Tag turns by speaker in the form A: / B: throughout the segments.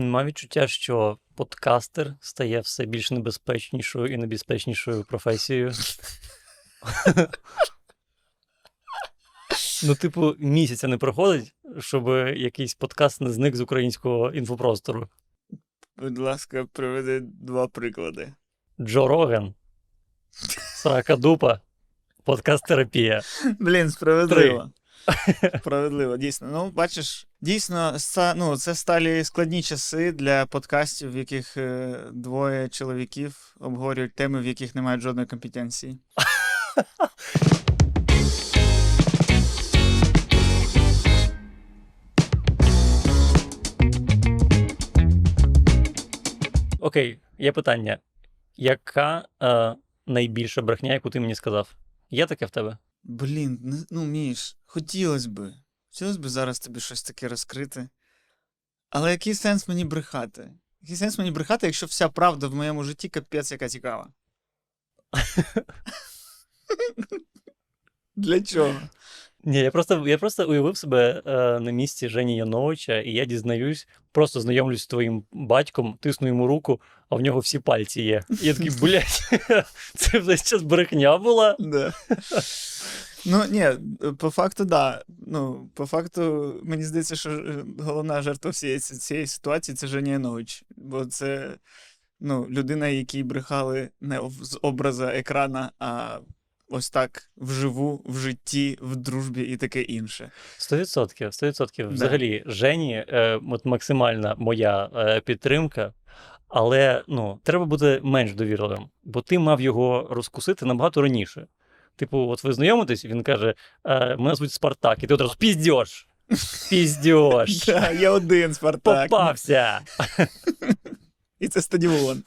A: Маю відчуття, що подкастер стає все більш небезпечнішою і небезпечнішою професією. Ну, типу, місяця не проходить, щоб якийсь подкаст не зник з українського інфопростору.
B: Будь ласка, приведи два приклади.
A: Джо Роген, Срака Дупа, подкаст-терапія.
B: Блін, справедливо. Справедливо, дійсно. Ну, бачиш, дійсно, ну, це сталі складні часи для подкастів, в яких е, двоє чоловіків обговорюють теми, в яких не мають жодної компетенції.
A: Окей, є питання. Яка е, найбільша брехня, яку ти мені сказав? Є таке в тебе?
B: Блін, ну Міш, хотілося би. Хотілося б зараз тобі щось таке розкрити. Але який сенс мені брехати? Який сенс мені брехати, якщо вся правда в моєму житті капець яка цікава? Для чого?
A: Ні, я просто, я просто уявив себе е, на місці Жені Яновича, і я дізнаюсь, просто знайомлюсь з твоїм батьком, тисну йому руку, а в нього всі пальці є. І я такий, блядь, це весь час брехня була.
B: Да. Ну, ні, по факту, да. Ну, по факту, мені здається, що е, головна жертва всієї цієї ситуації це Женя Янович. Бо це ну, людина, якій брехали не з образа екрана, а ось так вживу, в житті, в дружбі і таке інше.
A: Сто відсотків, сто відсотків. Взагалі, Жені, е, от максимальна моя е, підтримка. Але ну, треба бути менш довірливим, бо ти мав його розкусити набагато раніше. Типу, от ви знайомитесь, він каже: е, мене звуть Спартак, і ти одразу піздьош. Піздьош.
B: Є один Спартак.
A: Попався.
B: І це стадіон.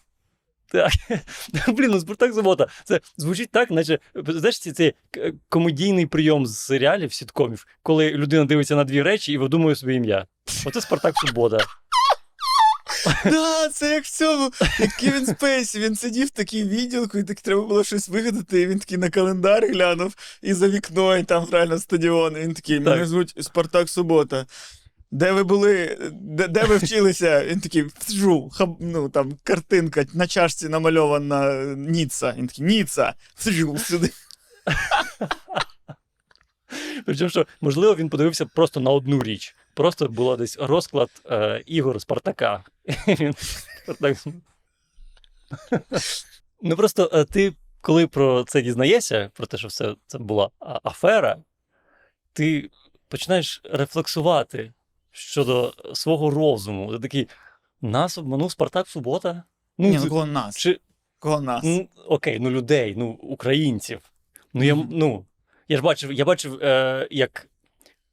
A: Так. Блін, ну Спартак Субота. Це звучить так, наче знаєш, це, це комедійний прийом з серіалів, сіткомів, коли людина дивиться на дві речі і видумує собі ім'я. Оце Спартак Субота.
B: Да, це як в цьому, як Кевін Спейсі. Він сидів в такій відділку, і так треба було щось вигадати. І він такий на календар глянув і за вікно, і там реально стадіон. І він такий, мене звуть Спартак Субота. Де ви були? Де, де ви вчилися? Він такий, фжу, хаб, ну там картинка на чашці намальована Ніца. Він такий, Ніца, фжу, сюди.
A: Причому, що, можливо, він подивився просто на одну річ. Просто було десь розклад е, ігор Спартака. Ну просто е, ти, коли про це дізнаєшся, про те, що все це була афера, ти починаєш рефлексувати щодо свого розуму. Ти такий, нас обманув Спартак Субота?
B: Ні, ну кого нас?
A: чи,
B: Кого нас?
A: Ну, окей, ну людей, ну українців. Ну я, ну, я ж бачив, я бачив, е, як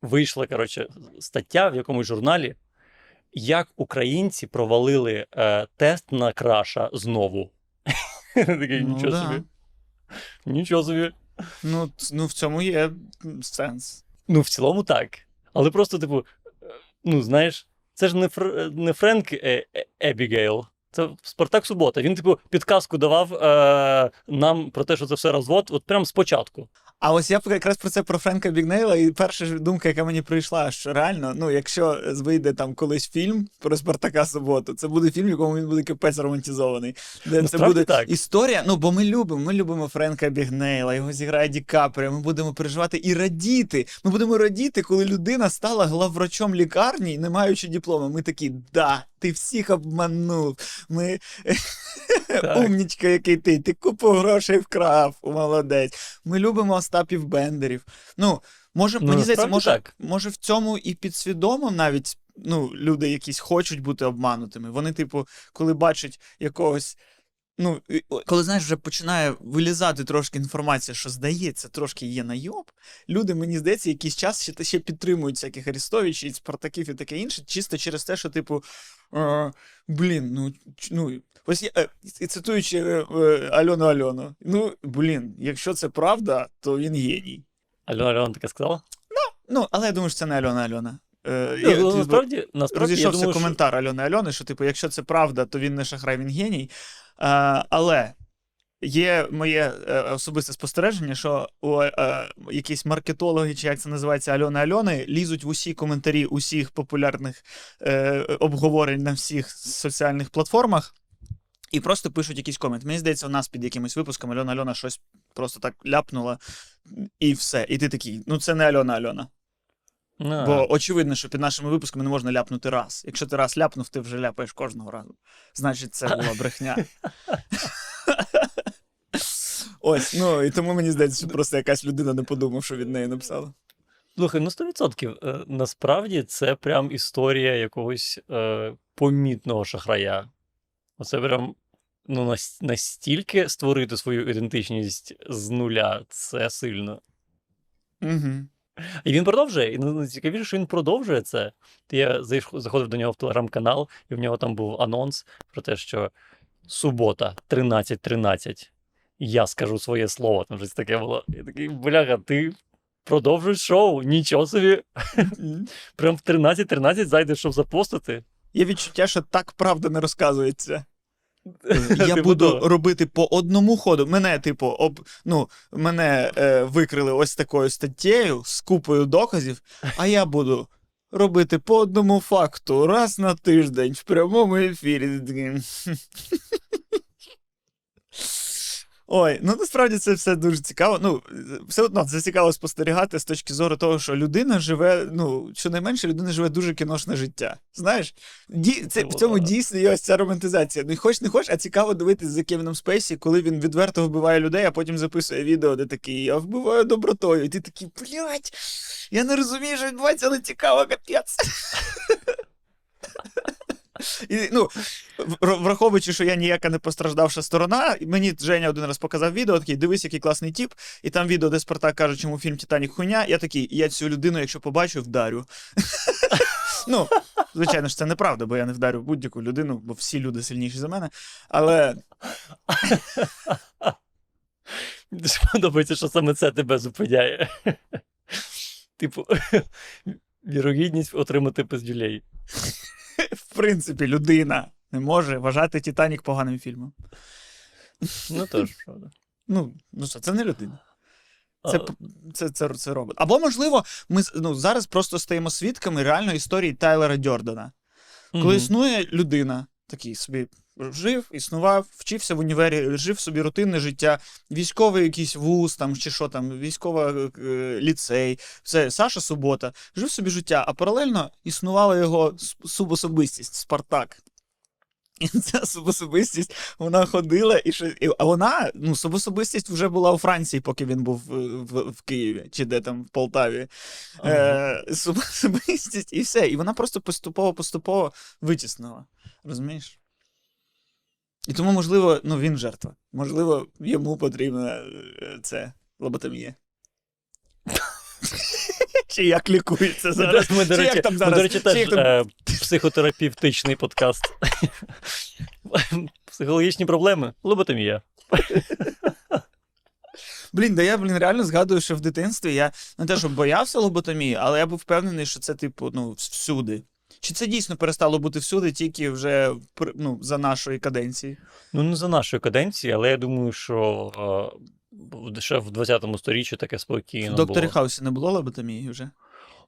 A: вийшла коротше, стаття в якомусь журналі, як українці провалили е, тест на краша знову. Такий,
B: Ну,
A: нічого
B: да.
A: собі. Нічого собі.
B: Ну, ну, в цьому є сенс.
A: Ну, в цілому так. Але просто, типу, е, ну, знаєш, це ж не, Фр... не Френк е... Е- Ебігейл. Це Спартак Субота. Він, типу, підказку давав е... нам про те, що це все розвод, от прямо спочатку.
B: А ось я якраз про це про Френка Бігнейла, і перша ж думка, яка мені прийшла, що реально, ну, якщо вийде там колись фільм про Спартака Суботу, це буде фільм, в якому він буде капець романтизований. Де це буде
A: так.
B: історія. Ну, бо ми любимо, ми любимо Френка Бігнейла, його зіграє Ді Капріо, Ми будемо переживати і радіти. Ми будемо радіти, коли людина стала главврачом лікарні, не маючи диплома. Ми такі, да, ти всіх обманув. Ми умнічка, який ти, ти купу грошей вкрав, молодець. Ми любимо Остапів Бендерів. Ну, може,
A: Ну,
B: мені здається, може,
A: так.
B: може в цьому і підсвідомо навіть ну, люди якісь хочуть бути обманутими. Вони, типу, коли бачать якогось. Ну, коли знаєш, вже починає вилізати трошки інформація, що здається, трошки є найоб. Люди, мені здається, якийсь час ще, ще підтримують всяких Арестовичів, Спартаків і таке інше, чисто через те, що, типу, блін, ну, ну ось я, е, і цитуючи е, е, Альону Альону, ну, блін, якщо це правда, то він геній.
A: Альона Альона таке сказала?
B: Ну, ну, але я думаю, що це не Альона Альона. Е,
A: Ну,
B: я-
A: ну, насправді, насправді я
B: розійшовся
A: коментар що...
B: Альони Альони, що, типу, якщо це правда, то він не шахрай, він геній. А, але є моє е, особисте спостереження, що у е, якісь маркетологи, чи як це називається Альони Альони, лізуть в усі коментарі усіх популярних е, обговорень на всіх соціальних платформах. І просто пишуть якийсь комент. Мені здається, у нас під якимось випуском Альона Альона щось просто так ляпнула, і все. І ти такий, ну це не Альона Альона.
A: А,
B: Бо очевидно, що під нашими випусками не можна ляпнути раз. Якщо ти раз ляпнув, ти вже ляпаєш кожного разу. Значить, це була брехня. Ось, ну і тому мені здається, що просто якась людина не подумав, що від неї написала.
A: Слухай, ну 100%. Е, Насправді це прям історія якогось е, помітного шахрая. Оце прям ну, настільки створити свою ідентичність з нуля це сильно.
B: Угу.
A: І він продовжує. І ну, найцікавіше, що він продовжує це. Я заходив до нього в телеграм-канал, і в нього там був анонс про те, що субота 13.13. Я скажу своє слово. Там щось таке було. Я такий, бляха, ти продовжуєш шоу, нічого собі. Прям в 13.13 зайдеш, щоб запостити.
B: Є відчуття, що так правда не розказується. Я
A: Типу
B: буду робити по одному ходу. Мене, типу, об, ну, мене е, викрили ось такою статтєю з купою доказів, а я буду робити по одному факту раз на тиждень в прямому ефірі. Ой, ну насправді це все дуже цікаво. Ну, все одно це цікаво спостерігати з точки зору того, що людина живе, ну, щонайменше людина живе дуже кіношне життя. Знаєш, Ді, це, в цьому дійсно є ось ця романтизація. Ну, хоч не хоч, а цікаво дивитись за Кевіном Спейсі, коли він відверто вбиває людей, а потім записує відео, де такий я вбиваю добротою. І ти такий, блядь, я не розумію, що відбувається, але цікаво, капець. І, ну, враховуючи, що я ніяка не постраждавша сторона, мені Женя один раз показав відео, такий, дивись, який класний тіп, і там відео, де Спартак каже, чому фільм Титанік хуйня. Я такий, я цю людину, якщо побачу, вдарю. Ну, звичайно ж, це неправда, бо я не вдарю будь-яку людину, бо всі люди сильніші за мене. Але
A: подобається, що саме це тебе зупиняє. Типу, вірогідність отримати пиздюлей.
B: в принципі, людина не може вважати Титанік поганим фільмом.
A: Ну теж, правда.
B: Ну, ну що, це не людина. Це, це, це, це робот. Або, можливо, ми ну, зараз просто стаємо свідками реальної історії Тайлера Дьордана. Коли
A: мгм.
B: існує людина, такий собі жив, існував, вчився в універі, жив собі рутинне життя, військовий якийсь вуз там чи що там, військова е, ліцей, все, Саша Субота, жив собі життя, а паралельно існувала його субособистість Спартак. І ця субособистість, вона ходила, і, ще, а вона, ну, субособистість вже була у Франції, поки він був в, в, в Києві, чи де там в Полтаві. Е, субособистість, і все. І вона просто поступово-поступово витіснила. Розумієш? І тому, можливо, ну, він жертва. Можливо, йому потрібна е, це лоботомія. Чи як лікується зараз?
A: Ми, до
B: Чи
A: речі,
B: як там
A: ми, до речі,
B: Чи
A: теж
B: як там-
A: е, психотерапевтичний подкаст. Психологічні проблеми. Лоботомія.
B: Блін, да я, блін, реально згадую, що в дитинстві я не те, що боявся лоботомії, але я був впевнений, що це, типу, ну, всюди. Чи це дійсно перестало бути всюди, тільки вже ну, за нашої каденції?
A: Ну, не за нашої каденції, але я думаю, що е, ще в 20-му сторіччі таке спокійно
B: в докторі
A: було.
B: Хаусі не було лоботомії вже?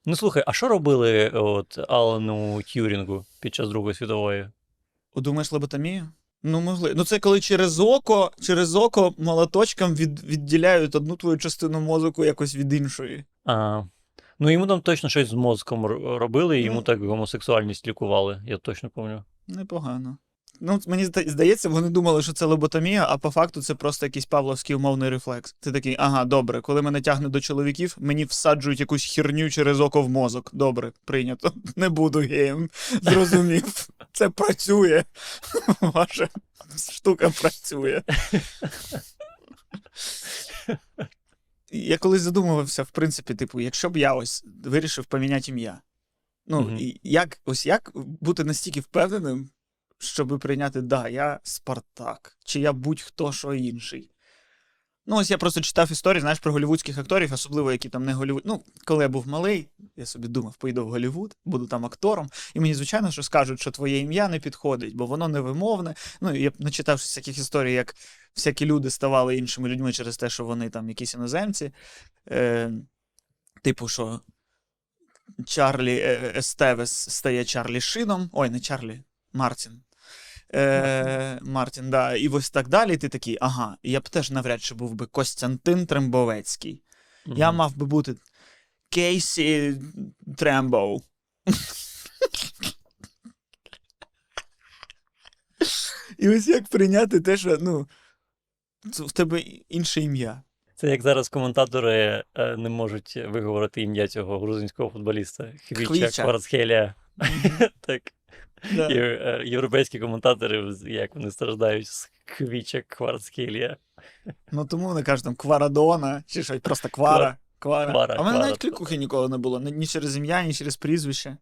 A: Ну слухай, а що робили от Алану Тюрінгу під час Другої світової?
B: О, Думаєш, лоботомію? Ну, могли. Ну, це коли через око, через око молоточком від, відділяють одну твою частину мозку якось від іншої.
A: А, ну йому там точно щось з мозком робили, і йому
B: Ну.
A: так гомосексуальність лікували, я точно пам'ятаю.
B: Непогано. Ну, мені зда- здається, вони думали, що це лоботомія, а по факту це просто якийсь павловський умовний рефлекс. Ти такий, ага, добре, коли мене тягне до чоловіків, мені всаджують якусь херню через око в мозок. Добре, прийнято. Не буду геєм. Зрозумів. Це працює. Ваша штука працює. Я колись задумувався, в принципі, типу, якщо б я ось вирішив поміняти ім'я. Ну,
A: угу.
B: і як, ось як бути настільки впевненим, щоб прийняти, да, я Спартак, чи я будь-хто що інший. Ну, ось я просто читав історії, знаєш, про голівудських акторів, особливо які там не Голівуд. Ну, коли я був малий, я собі думав, поїду в Голівуд, буду там актором. І мені, звичайно, що скажуть, що твоє ім'я не підходить, бо воно невимовне. Ну, я начитавши всяких історій, як всякі люди ставали іншими людьми через те, що вони там якісь іноземці. Е, типу, що Чарлі е, Естевес стає Чарлі Шином. Ой, не Чарлі, Мартін. Е, Мартін, да, і ось так далі. Ти такий, ага, я б теж навряд чи був би Костянтин Трембовецький. Я мав би бути Кейсі Трембоу. І ось як прийняти те, що ну, в тебе інше ім'я.
A: Це як зараз коментатори е, не можуть виговорити ім'я цього грузинського футболіста Хвіча
B: Хвіча.
A: Кварцхелія. Так. Е, європейські коментатори, як вони страждають з Хвіча Кварцхелія.
B: Ну тому вони кажуть там Кварадона, чи щось просто Квара. Квара.
A: Квара,
B: а в мене навіть клікухи ніколи не було. Ні через ім'я, ні через прізвище.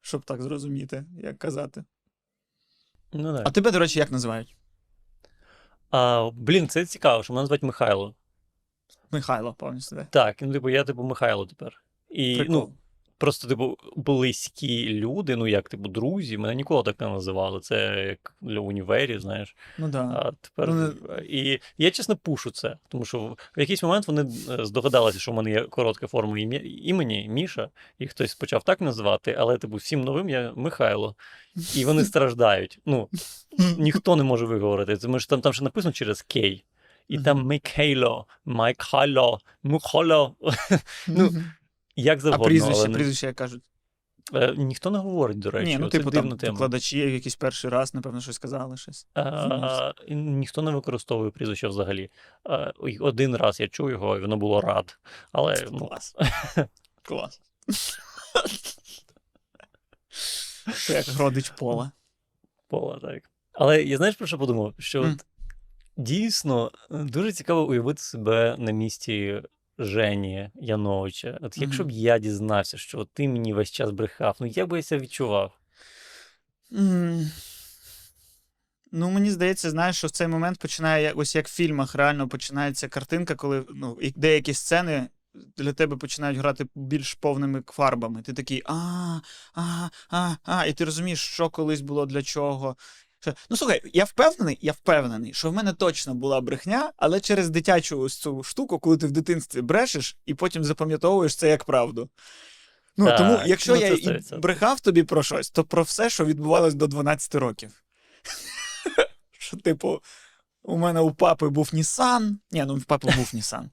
B: Щоб так зрозуміти, як казати.
A: Ну,
B: А тебе, до речі, як називають?
A: А, блін, це цікаво, що мене звати Михайло.
B: Михайло, повністю.
A: Так, ну, типу, я, типу, Михайло тепер. І,
B: Прикол.
A: ну, просто, типу, близькі люди, ну, як, типу, друзі, мене ніколи так не називали. Це як для універі, знаєш.
B: Ну да.
A: А тепер
B: Ну,
A: і я чесно пушу це, тому що в- якийсь момент вони е, здогадалися, що в мене є коротка форма імені Міша, і хтось почав так називати, але типу всім новим я Михайло. І вони страждають. Ну ніхто не може виговорити. Тому що там, там ще написано через Кей. І там Михайло, Майкхайло, Мухайло. ну, Як
B: а прізвище,
A: але
B: прізвище, як кажуть.
A: Е, ніхто не говорить, до речі.
B: Ні, ну
A: Оце
B: типу
A: дивна
B: там
A: тема.
B: викладачі якийсь перший раз, напевно, щось казали щось.
A: І ніхто не використовує прізвище взагалі. Ой, один раз я чув його, і воно було рад. Але ну,
B: Клас. Клас. Це як родич пола.
A: Пола, так. Але я знаєш про що подумав? Що
B: Мгм.
A: от, дійсно е, дуже цікаво уявити себе на місці Жені Яновича. От якщо б я дізнався, що ти мені весь час брехав, ну як би я себе відчував?
B: М. Ну, мені здається, знаєш, що в цей момент починає, ось як в фільмах, реально починається картинка, коли ну, деякі сцени для тебе починають грати більш повними фарбами. Ти такий а, а, а, а, і ти розумієш, що колись було для чого. Що- Ну, слухай, я впевнений, я впевнений, що в мене точно була брехня, але через дитячу ось цю штуку, коли ти в дитинстві брешеш і потім запам'ятовуєш це як правду. Ну,
A: Так,
B: тому, якщо
A: ну,
B: я і брехав тобі про щось, то про все, що відбувалось до 12 років. Що, типу, у мене у папи був Нісан. Ні, ну в папи був Нісан.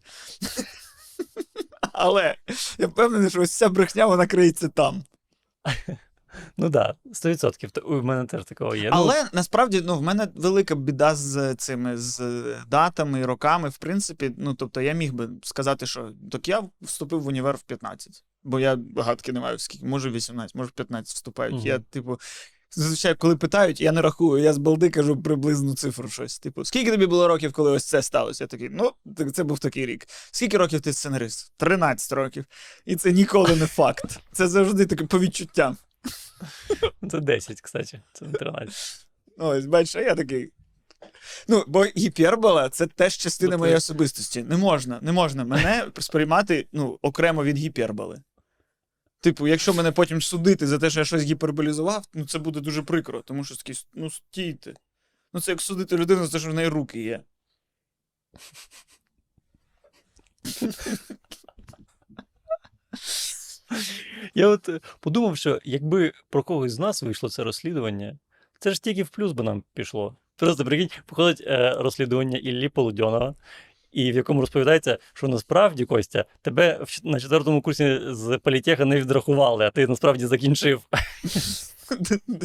B: Але я впевнений, що ось ця брехня вона криється там.
A: Ну так, да, 100%. Та- У мене теж такого є. Ну,
B: Але насправді ну, в мене велика біда з цими з датами роками. В принципі, ну тобто я міг би сказати, що так я вступив в універ в 15. Бо я гадки не маю, скільки, може 18, може 15 вступають.
A: Мгм.
B: Я, типу, зазвичай, коли питають, я не рахую, я з балди кажу приблизну цифру щось. Типу, скільки тобі було років, коли ось це сталося? Я такий, ну, це був такий рік. Скільки років ти сценарист? 13 років. І це ніколи не факт. Це завжди таке по відчуттям.
A: Це 10, кстати, це не 13.
B: Ось, бачиш, а я такий. Ну, бо гіпербола це теж частина
A: Ну, ти-
B: моєї особистості. Не можна, не можна мене сприймати ну, окремо від гіперболи. Типу, якщо мене потім судити за те, що я щось гіперболізував, ну це буде дуже прикро, тому що такий, ну стійте. Ну, це як судити людину за те, що в неї руки є.
A: Я от е, подумав, що якби про когось з нас вийшло це розслідування, це ж тільки в плюс би нам пішло. Просто прикинь, походить е, розслідування Іллі Полудьонова, і в якому розповідається, що насправді Костя, тебе на четвертому курсі з політеха не відрахували, а ти насправді закінчив.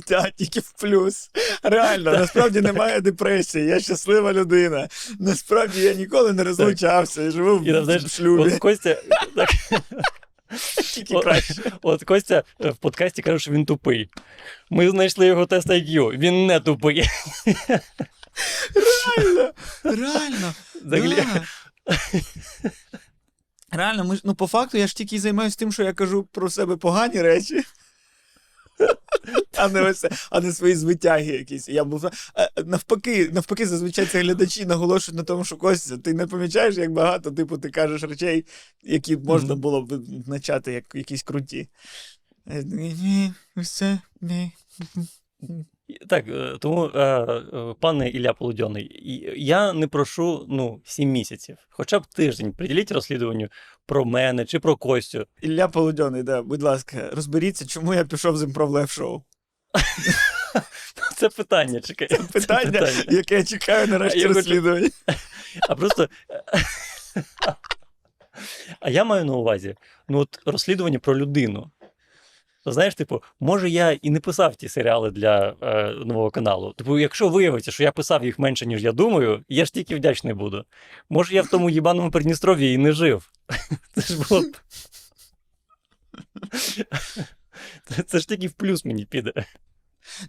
B: Та, тільки в плюс. Реально, насправді немає депресії, я щаслива людина. Насправді я ніколи не розлучався і живу в, шлюбі.
A: Костя, так, от- Костя е, в подкасті каже, що він тупий. Ми знайшли його тест IQ, він не тупий.
B: Реально, реально.
A: Взагалі,
B: Да. Реально, ми ж, ну по факту я ж тільки займаюся тим, що я кажу про себе погані речі. А не ось, а не свої звитяги якісь. Я був навпаки, навпаки, зазвичай це глядачі наголошують на тому, що Костя, ти не помічаєш, як багато, типу, ти кажеш речей, які можна було б начати як якісь круті. Е, Ні, все, ні.
A: Так, е, тому, е, е, пане Ілля Полудьоний, я не прошу ну, 7 місяців, хоча б тиждень приділіть розслідуванню про мене чи про Костю.
B: Ілля Полудьоний, да, будь ласка, розберіться, чому я пішов з improv live show.
A: Це питання, чекай. Це
B: Питання, яке я чекаю нарешті
A: Я хочу-
B: розслідування.
A: А просто. А я маю на увазі, ну от розслідування про людину. Знаєш, типу, може, я і не писав ті серіали для е, нового каналу. Типу, якщо виявиться, що я писав їх менше, ніж я думаю, я ж тільки вдячний буду. Може, я в тому їбаному Придністров'ї і не жив. Це ж було. Це ж тільки в плюс мені піде.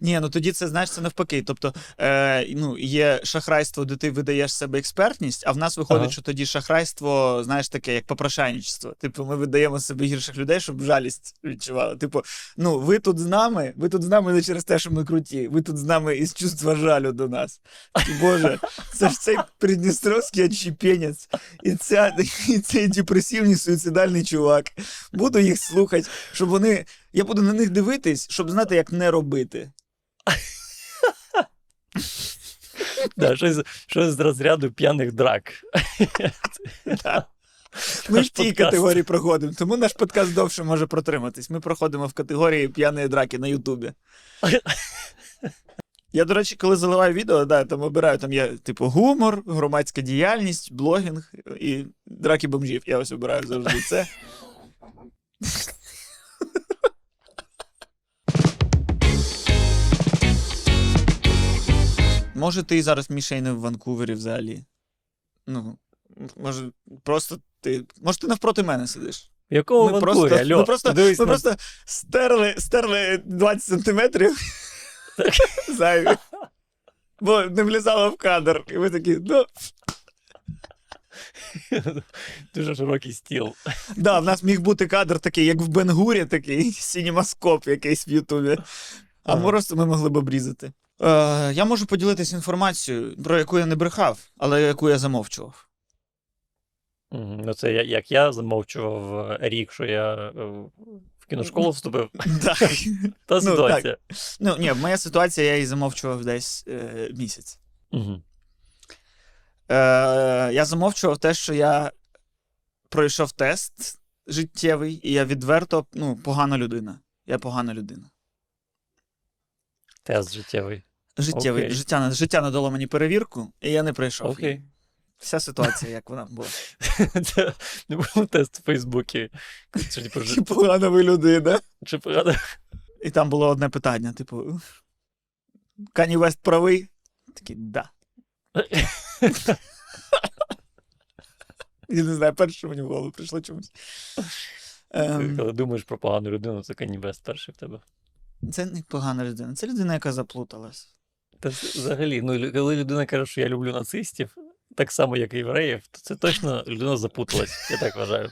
B: Ні, ну тоді це знаєш, це навпаки. Тобто, е, ну, є шахрайство, де ти видаєш себе експертність, а в нас виходить,
A: Ага.
B: що тоді шахрайство, знаєш, таке, як попрошайничество. Типу, ми видаємо себе гірших людей, щоб жалість відчували. Типу, ну, ви тут з нами, ви тут з нами не через те, що ми круті, ви тут з нами із чувства жалю до нас. І, Боже, це ж цей придністровський отщепенець, і, ця, і цей депресивний суїцидальний чувак. Буду їх слухати, щоб вони. Я буду на них дивитись, щоб знати, як не робити.
A: Да, щось, щось з розряду п'яних драк.
B: Да. Ми в тій категорії проходимо, тому наш подкаст довше може протриматись. Ми проходимо в категорії п'яної драки на Ютубі. Я, до речі, коли заливаю відео, да, там обираю, там є типу гумор, громадська діяльність, блогінг і драки бомжів. Я ось обираю завжди це. Може, ти зараз Міша і не в Ванкувері взагалі. Ну, може, просто ти. Може, ти навпроти мене сидиш.
A: В якому
B: Ми
A: Ванкувері?
B: просто,
A: Альо,
B: ми просто, ми
A: на-
B: просто стерли, стерли 20 сантиметрів зайві. Бо не влізало в кадр. І ви такі, ну,
A: Дуже широкий стіл.
B: да, в нас міг бути кадр такий, як в Бенгурі, такий сінемаскоп якийсь в Ютубі. А
A: Ага.
B: просто ми могли б обрізати. Е, я можу поділитися інформацією, про яку я не брехав, але яку я замовчував.
A: Ну, це як я замовчував е, рік, що я е, в кіношколу вступив.
B: Да.
A: Та
B: Ну,
A: ситуація.
B: Ну, ні, моя ситуація, я її замовчував десь місяць.
A: Мгм.
B: Е, я замовчував те, що я пройшов тест життєвий, і я відверто ну, погана людина. Я погана людина.
A: Тест життєвий.
B: Життєвий.
A: Окей.
B: Життя, життя надало мені перевірку, і я не пройшов.
A: Окей.
B: її. Вся ситуація, як вона була.
A: Це не був тест в Фейсбуці. Чи, типу,
B: Чи погана ви людина?
A: чи погано?
B: І там було одне питання: типу, Кані Вест правий? Такий, да. Я не знаю, перше, мені в голову прийшло чомусь. Ем,
A: Коли думаєш про погану людину, це Кані Вест перший в тебе.
B: Це не погана людина, це людина, яка заплуталась.
A: Та взагалі, ну, коли людина каже, що я люблю нацистів, так само, як і євреїв, то це точно людина запуталась, я так вважаю.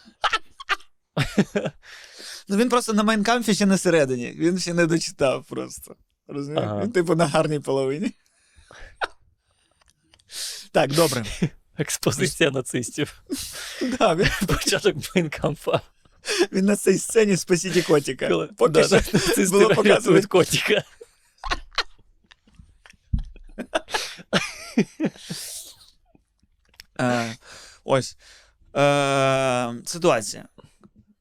B: Ну він просто на майнкамфі ще не середині. Він ще не дочитав просто. Розумієш?
A: Ага.
B: Він типу на гарній половині. Так, добре.
A: Експозиція нацистів.
B: Да, він,
A: Початок Майнкамфа.
B: він на цій сцені спасіть котика.
A: Коли
B: Поки
A: да,
B: що було показано.
A: рятують котика.
B: Е, ось. Е, ситуація.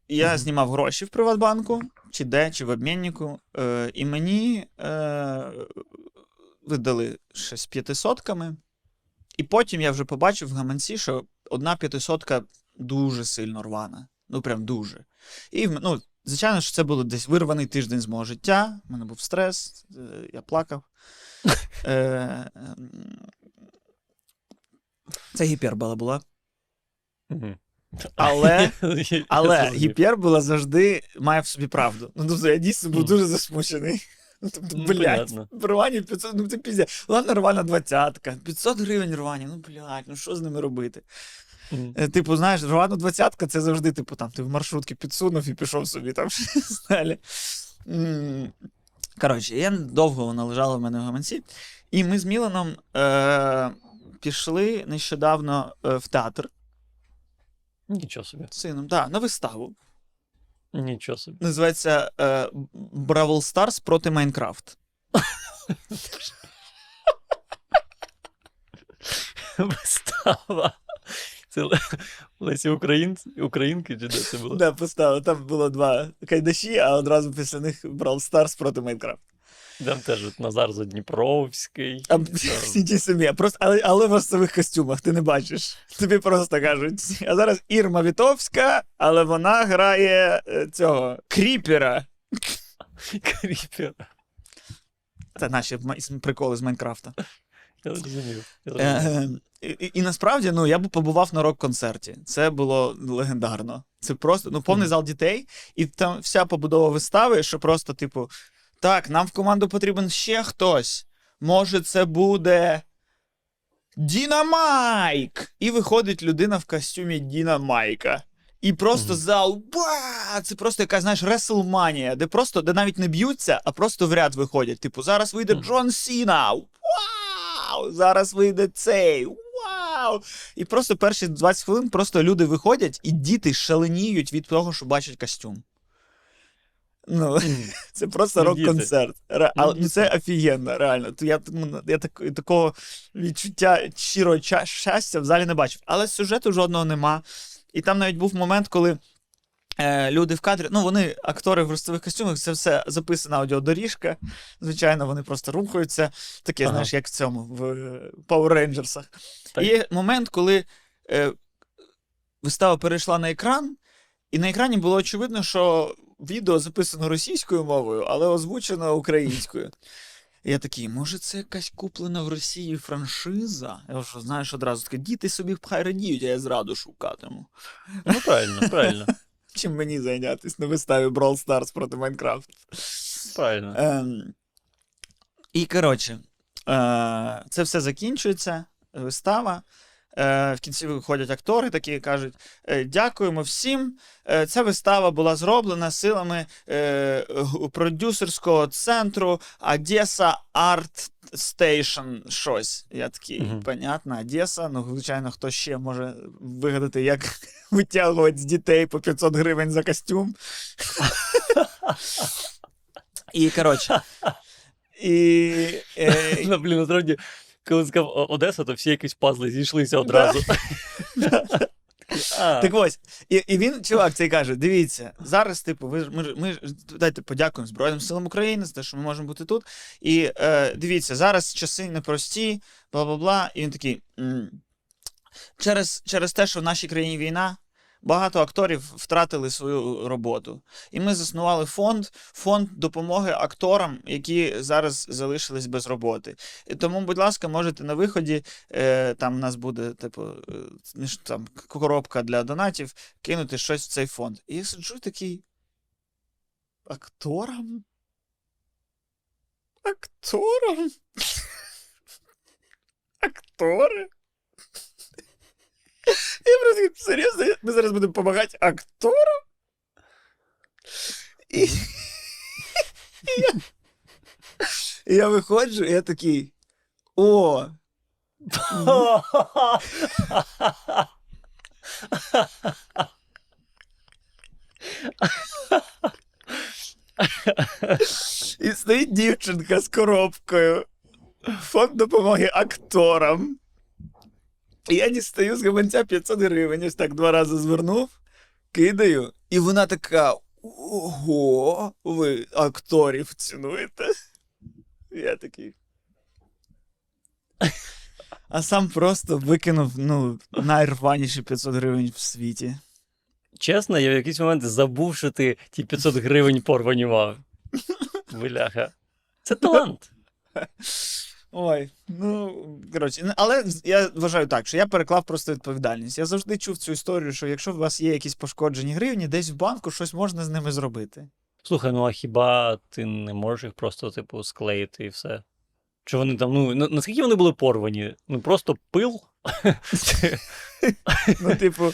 B: Я знімав гроші в Приватбанку, чи де, чи в обміннику, е, і мені е, видали щось п'ятисотками. І потім я вже побачив в гаманці, що одна п'ятисотка дуже сильно рвана. Ну, прям дуже. І ну, звичайно, що це було десь вирваний тиждень з мого життя. У мене був стрес, е, я плакав. Е, ем, Це гіпербола була. Але, але гіпербола завжди має в собі правду. Ну, тобто я дійсно був дуже засмучений. Ну, тобто,
A: Ну,
B: блядь,
A: понятно.
B: рвані 500, ну це пізня. Ладно, рвана двадцятка, 500 гривень рвані, ну блядь, ну що з ними робити? Е, Типу, знаєш, рвана двадцятка це завжди, типу, там, ти в маршрутки підсунув і пішов собі там далі. Коротше, я довго вона лежала в мене в гаманці, і ми з Міланом е- пішли нещодавно е, в театр
A: Нічого собі.
B: сином, да, на виставу.
A: Нічого собі.
B: Називається е- Brawl Stars проти Minecraft.
A: Вистава. Це Лесі Україн... Українки чи де це було?
B: Да, поставив. Там було два кайдаші, а одразу після них Brawl Stars проти Minecraft.
A: Там теж от Назар Задніпровський.
B: А всі ті самі, просто, але, але в ростових костюмах, ти не бачиш. Тобі просто кажуть. А зараз Ірма Вітовська, але вона грає е, цього кріпера.
A: Кріпер.
B: Це наші приколи з Майнкрафта.
A: Я зрозумів.
B: Е, і, і, насправді, ну, я б побував на рок-концерті. Це було легендарно. Це просто ну, повний зал дітей, і там вся побудова вистави, що просто, типу, так, нам в команду потрібен ще хтось. Може, це буде. Дінамайк! І виходить людина в костюмі Дінамайка. І просто
A: Мгм.
B: зал. Ба! Це просто якась, знаєш, реслманія, де просто де навіть не б'ються, а просто в ряд виходять. Типу, зараз вийде
A: Мгм.
B: Джон Сіна. Вау! Зараз вийде цей. Вау! І просто перші 20 хвилин просто люди виходять, і діти шаленіють від того, що бачать костюм. Ну, це просто
A: Ну,
B: рок-концерт. Ре-
A: Ну,
B: ну, це офігенно, реально. Я, я так, такого відчуття щирого щастя в залі не бачив. Але сюжету жодного нема. І там навіть був момент, коли люди в кадрі, ну вони актори в ростових костюмах, це все записана аудіодоріжка. Звичайно, вони просто рухаються. Таке,
A: Ага.
B: знаєш, як в цьому, в е, Power Rangers.
A: Так.
B: І Є момент, коли е, вистава перейшла на екран, і на екрані було очевидно, що відео записано російською мовою, але озвучено українською. Я такий, може, це якась куплена в Росії франшиза? Я вже знаєш одразу таке, діти собі хай радіють, а я зраду шукатиму.
A: Ну, правильно, правильно.
B: Чим мені зайнятися на виставі Brawl Stars проти Майнкрафт?
A: Правильно.
B: Ем, і коротше, е, це все закінчується, вистава. Е, в кінці виходять актори, такі кажуть: е, дякуємо всім. Е, ця вистава була зроблена силами е, продюсерського центру Одеса Art Station. Щось. Я такий,
A: Мгм.
B: понятно, Одеса. Ну, звичайно, хто ще може вигадати, як витягувати з дітей по 500 гривень за костюм. І коротше. І, е,
A: Ну, блін, насправді, коли сказав Одеса, то всі якісь пазли зійшлися одразу.
B: Так ось, і, і він, чувак, цей каже: дивіться, зараз, типу, ви ми, ми дайте подякуємо Збройним силам України за те, що ми можемо бути тут. І е, дивіться, зараз часи непрості, бла бла бла. І він такий. «М, Через, через те, що в нашій країні війна, багато акторів втратили свою роботу. І ми заснували фонд, фонд допомоги акторам, які зараз залишились без роботи. І тому, будь ласка, можете на виході, е, там в нас буде, типу, е, там коробка для донатів, кинути щось в цей фонд. І я сиджу такий. Акторам? Акторам? Актори? Я просто такий, серйозно, ми зараз будемо допомагати акторам? І, і, я, і я виходжу, і я такий. О, І стоїть дівчинка з коробкою. Фонд допомоги акторам. І я дістаю з гаманця 500 гривень, ось так два рази звернув, кидаю, і вона така: Ого, ви акторів цінуєте? Я такий. А сам просто викинув ну, найрваніші 500 гривень в світі.
A: Чесно, я в якийсь момент забув, що ти ті 500 гривень порвані мав. Бляха. Це талант.
B: Ой, ну коротше, але я вважаю так, що я переклав просто відповідальність. Я завжди чув цю історію, що якщо у вас є якісь пошкоджені гривні, десь в банку щось можна з ними зробити.
A: Слухай, ну а хіба ти не можеш їх просто, типу, склеїти і все? Чи вони там, ну, наскільки вони були порвані? Ну просто пил?
B: Ну, типу,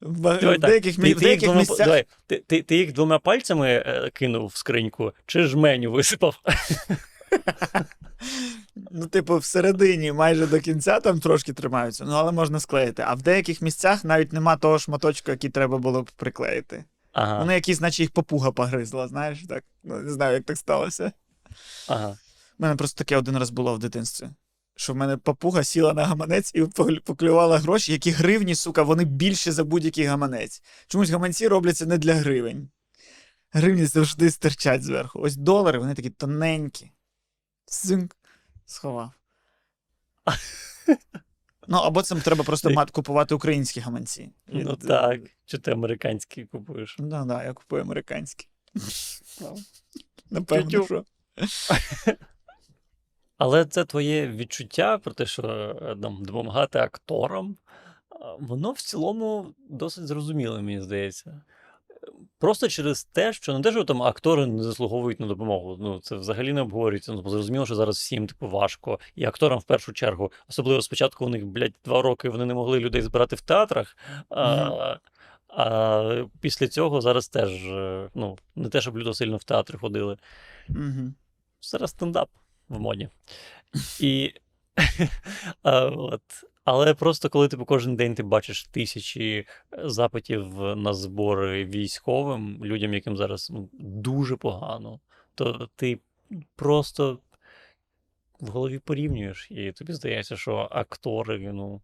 B: в деяких,
A: ти, їх двома,
B: місцях.
A: давай, ти, ти, ти їх двома пальцями е, кинув в скриньку, чи жменю висипав?
B: Ну, типу, всередині майже до кінця там трошки тримаються, ну але можна склеїти. А в деяких місцях навіть нема того шматочка, який треба було б приклеїти.
A: Ага,
B: Вони якісь, наче їх попуга погризла, знаєш, так. Ну, не знаю, як так сталося.
A: ага.
B: У мене просто таке один раз було в дитинстві. Що в мене папуга сіла на гаманець і поклювала гроші, які гривні, сука, вони більше за будь-який гаманець. Чомусь гаманці робляться не для гривень. Гривні завжди стирчать зверху. Ось долари, вони такі тоненькі. Зинк. Сховав. Ну, або це треба просто мат купувати українські гаманці.
A: Ну
B: Від-
A: так. Чи ти американський купуєш?
B: Ну, да, я купую американські. Напевно, що.
A: Але це твоє відчуття про те, що е, там, допомагати акторам, воно в цілому досить зрозуміле, мені здається. Просто через те, що не те, що там актори не заслуговують на допомогу. Ну, це взагалі не обговорюється. Ну, зрозуміло, що зараз всім типу важко. І акторам в першу чергу. Особливо спочатку у них, блядь, два роки вони не могли людей збирати в театрах. А, а після цього зараз теж, е, ну, не те, щоб люди сильно в театри ходили.
B: Мгм.
A: Зараз стендап в моді. І, от. Але просто коли ти кожен день ти бачиш тисячі е, запитів на збори військовим, людям, яким зараз ну, дуже погано, то ти просто в голові порівнюєш, і тобі здається, що актори, ну,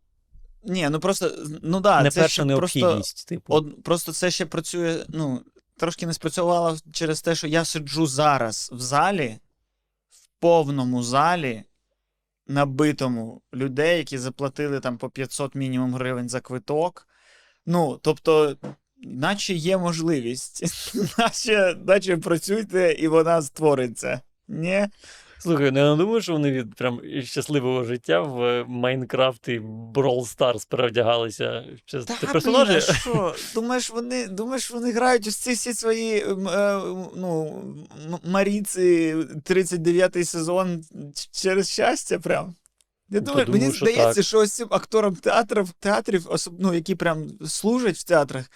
B: Ні, ну просто, ну да,
A: не
B: це
A: перша необхідність,
B: просто,
A: типу.
B: од, просто це ще працює, ну, трошки не спрацювало через те, що я сиджу зараз в залі, в повному залі, набитому людей, які заплатили там по 500 мінімум гривень за квиток. Ну, тобто, наче є можливість, наче, наче працюйте, і вона створиться. Ні?
A: Слухай, ну я не думаю, що вони від прям щасливого життя в Майнкрафт і Brawl Stars перевдягалися. Чи
B: Та,
A: ти
B: блін, а що? Думаєш, вони, думаєш, вони грають ось ці всі свої е, ну, Маріці 39-й сезон через щастя прям. Я думаю,
A: думаю,
B: мені
A: що
B: здається,
A: так.
B: що ось цим акторам театрів, театрів, особ, ну, які прям служать в театрах,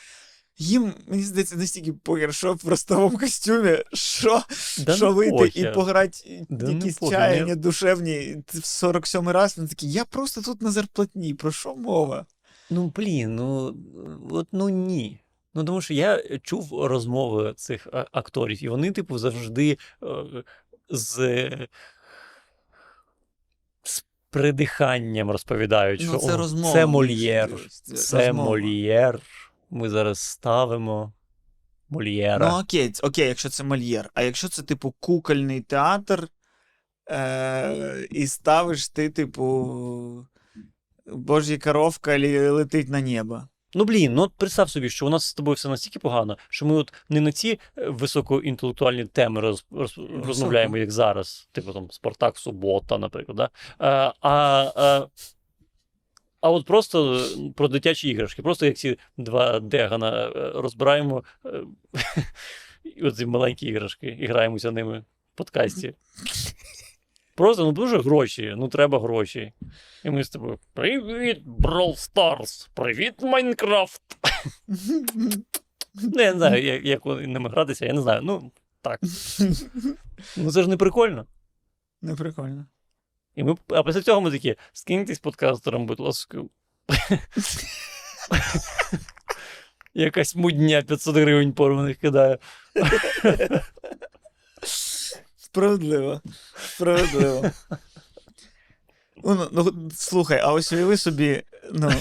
B: їм, мені здається, настільки похер, що в ростовому костюмі, що,
A: Да
B: що
A: ну
B: вийти і пограти
A: Да ну
B: якісь
A: похер,
B: чаяння
A: я-
B: душевні в 47-й раз. Вони такі, я просто тут на зарплатні, про що мова?
A: Ну, блін, ну от ну ні. Ну, тому що я чув розмови цих акторів, і вони, типу, завжди е, з, з придиханням розповідають, що
B: Ну, це
A: «О,
B: розмова.
A: це Мольєр,
B: це
A: це
B: розмова.
A: Мольєр. Ми зараз ставимо Мольєра.
B: Ну, окей, окей, якщо це Мольєр. А якщо це, типу, кукольний театр, е- і ставиш ти, типу, Божі коровка летить на небо.
A: Ну блін, ну от представ собі, що у нас з тобою все настільки погано, що ми от не на ці е, високоінтелектуальні теми роз, роз, розмовляємо, як зараз, типу там Спартак Субота, наприклад. Да? А, а, а, от просто е, про дитячі іграшки, просто як ці два дегана е, розбираємо е, і оці маленькі іграшки, і граємося ними в подкасті. Просто ну дуже гроші, ну треба гроші. І ми з тобою. Привіт, Brawl Stars! Привіт, Майнкрафт! Ну, я не знаю, як, як ними гратися, я не знаю. Ну, так. Ну це ж не прикольно.
B: Не прикольно.
A: І ми, а після цього ми такі, скиньтесь подкастером, будь ласка. Якась мудня 500 гривень порваних кидає.
B: Справедливо. Справедливо. Ну, ну, ну, слухай, а ось уяви собі, ну,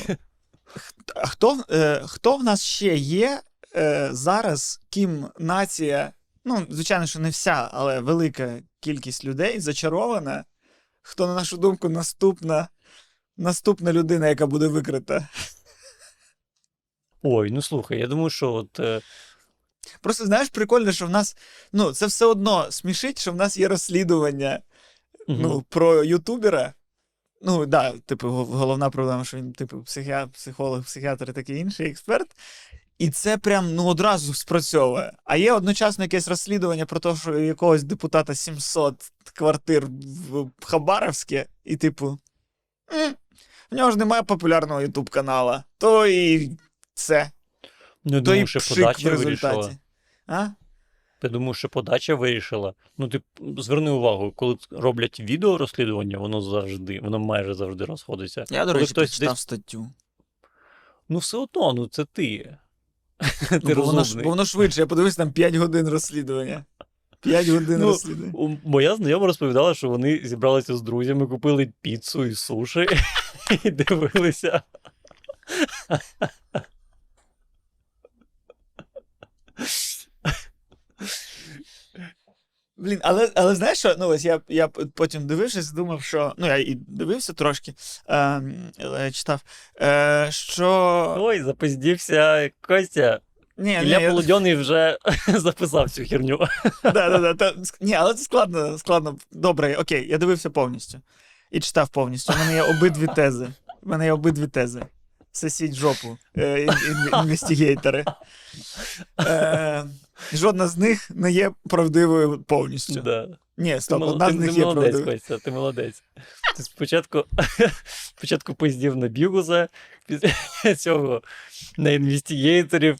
B: хто, е, хто в нас ще є е, зараз, ким нація, ну, звичайно, що не вся, але велика кількість людей зачарована, хто, на нашу думку, наступна, наступна людина, яка буде викрита.
A: Ой, ну слухай, я думаю, що от. е,
B: Просто знаєш, прикольно, що в нас, ну, це все одно смішить, що в нас є розслідування
A: мгм.
B: ну, про ютубера. Ну, да, типу, головна проблема, що він, типу, психіа... психолог, психіатр і такий інший експерт. І це прям ну, одразу спрацьовує. А є одночасно якесь розслідування про те, що якогось депутата 700 квартир в Хабаровське, і, типу, «М, в нього ж немає популярного ютуб канала, то і це.
A: Ну, я
B: то і
A: думаю, що
B: пшик в
A: подача
B: результаті.
A: вирішила.
B: А?
A: Я думаю, що подача вирішила. Ну, ти зверни увагу, коли роблять відео розслідування, воно завжди, воно майже завжди розходиться.
B: Я, до
A: Коли
B: речі,
A: хтось
B: прочитав
A: десь-
B: статтю.
A: Ну, все одно, ну це ти. ти
B: бо, воно бо воно швидше, я подивився там 5 годин розслідування. 5 годин
A: Ну,
B: розслідування.
A: Моя знайома розповідала, що вони зібралися з друзями, купили піцу і суші і дивилися.
B: Блін, але, але знаєш що? Ну, ось я, я потім дивився, думав, що. Ну, я і дивився трошки, е, е, читав, е, що.
A: Ой, запиздівся Костя.
B: Ні, ні,
A: Ілля
B: я,
A: Полудьоний вже записав цю херню.
B: да, да, да, та, ні, але це складно, складно. Добре, окей, я дивився повністю. І читав повністю. У мене є обидві тези. У мене є обидві тези. Сосіть жопу, е, ін- ін- інвестигейтори. Е, жодна з них не є правдивою повністю.
A: Да.
B: Ні,
A: Ти,
B: стоп,
A: мол-
B: одна
A: ти,
B: з них
A: ти
B: є
A: молодець,
B: правдивою.
A: Костя, ти молодець. Ти спочатку, спочатку пиздів на Бігуса, після цього на інвестигейторів.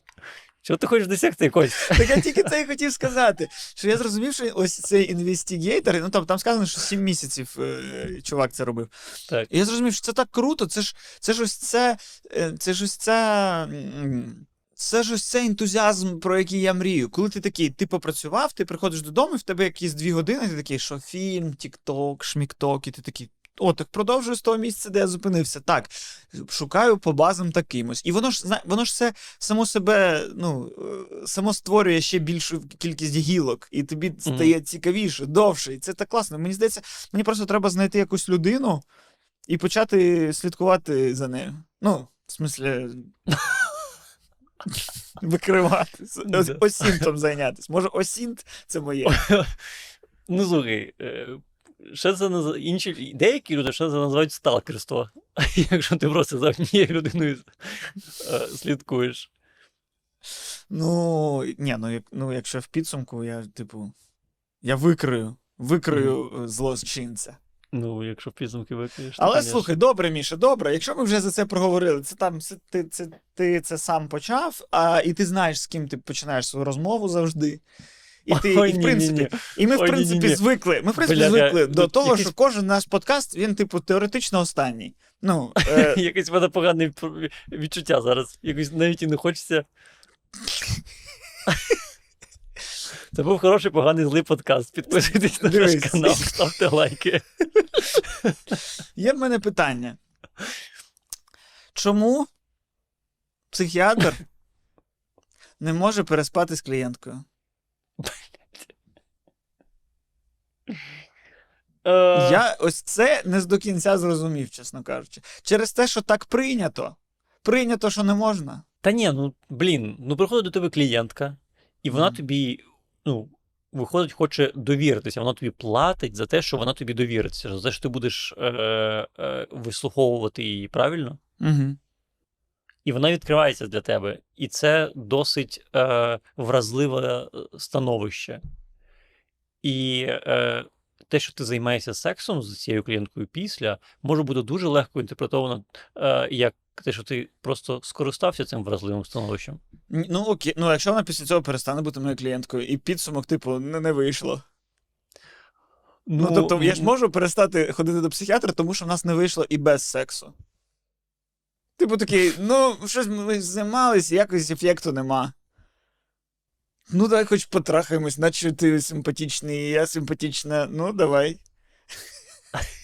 A: Що ти хочеш досягти, Костя?
B: Так я тільки це і хотів сказати. Що я зрозумів, що ось цей інвестигейтор, ну там, там сказано, що 7 місяців е, чувак це робив.
A: Так.
B: І я зрозумів, що це так круто, це ж це ж ось це, е, це ж ось це. Це ж ось цей ентузіазм, про який я мрію. Коли ти такий, ти попрацював, ти приходиш додому, і в тебе якісь дві години, ти такий, що фільм, тік-ток, шмік-ток, і ти такий. О, так продовжую з того місця, де я зупинився. Так, шукаю по базам такимось. І воно ж воно ж все само себе, ну, е, само створює ще більшу кількість гілок, і тобі стає цікавіше, довше. І це так класно. Мені здається, мені просто треба знайти якусь людину і почати слідкувати за нею. Ну, в смислі. Викривати. Осінтом зайнятися. Може, осінт це моє.
A: Ну, слухай, е, ще це наз... інші деякі люди ще це називають сталкерство. Якщо ти просто за однією людиною е, слідкуєш.
B: Ну, ні, ну, як, ну якщо в підсумку, я, типу, я викрию, викрию е, злочинця.
A: Ну, якщо підсумки викриєш. то,
B: Але
A: конечно.
B: слухай, добре, Міша, добре. Якщо ми вже за це проговорили, це там це, ти, це, ти це сам почав, а, і ти знаєш, з ким ти починаєш свою розмову завжди. І ти,
A: Ой,
B: і, в
A: ні-ні-ні.
B: і ми, в
A: Ой,
B: принципі,
A: ні-ні-ні.
B: звикли. Ми, в принципі,
A: Бляха,
B: звикли
A: ну,
B: до того,
A: якийсь-
B: що кожен наш подкаст, він, типу, теоретично останній. Ну, е,
A: Якесь в мене погане відчуття зараз. Якось навіть і не хочеться. Це був хороший, поганий, злий подкаст. Підписуйтесь на наш канал, ставте лайки.
B: є в мене питання. Чому психіатр не може переспати з клієнткою?
A: Е,
B: Я ось це не з до кінця зрозумів, чесно кажучи. Через те, що так прийнято. Прийнято, що не можна.
A: Та ні, ну блін, ну приходить до тебе клієнтка, і вона
B: Мгм.
A: тобі, ну, виходить, хоче довіритися. Вона тобі платить за те, що вона тобі довіриться, за те, що ти будеш е, е, вислуховувати її правильно.
B: Угу.
A: І вона відкривається для тебе. І це досить е, вразливе е, становище. І е, те, що ти займаєшся сексом з цією клієнткою після, може бути дуже легко інтерпретовано е, як те, що ти просто скористався цим вразливим становищем.
B: Ну окей, ну якщо вона після цього перестане бути моєю клієнткою, і підсумок, типу, не, не вийшло. Ну, тобто, я ж можу перестати ходити до психіатра, тому що в нас не вийшло і без сексу. Типу такий, ну, щось ми займалися, якось ефекту нема. Ну, давай хоч потрахаємось, наче ти симпатичний, і я симпатична. Ну, давай.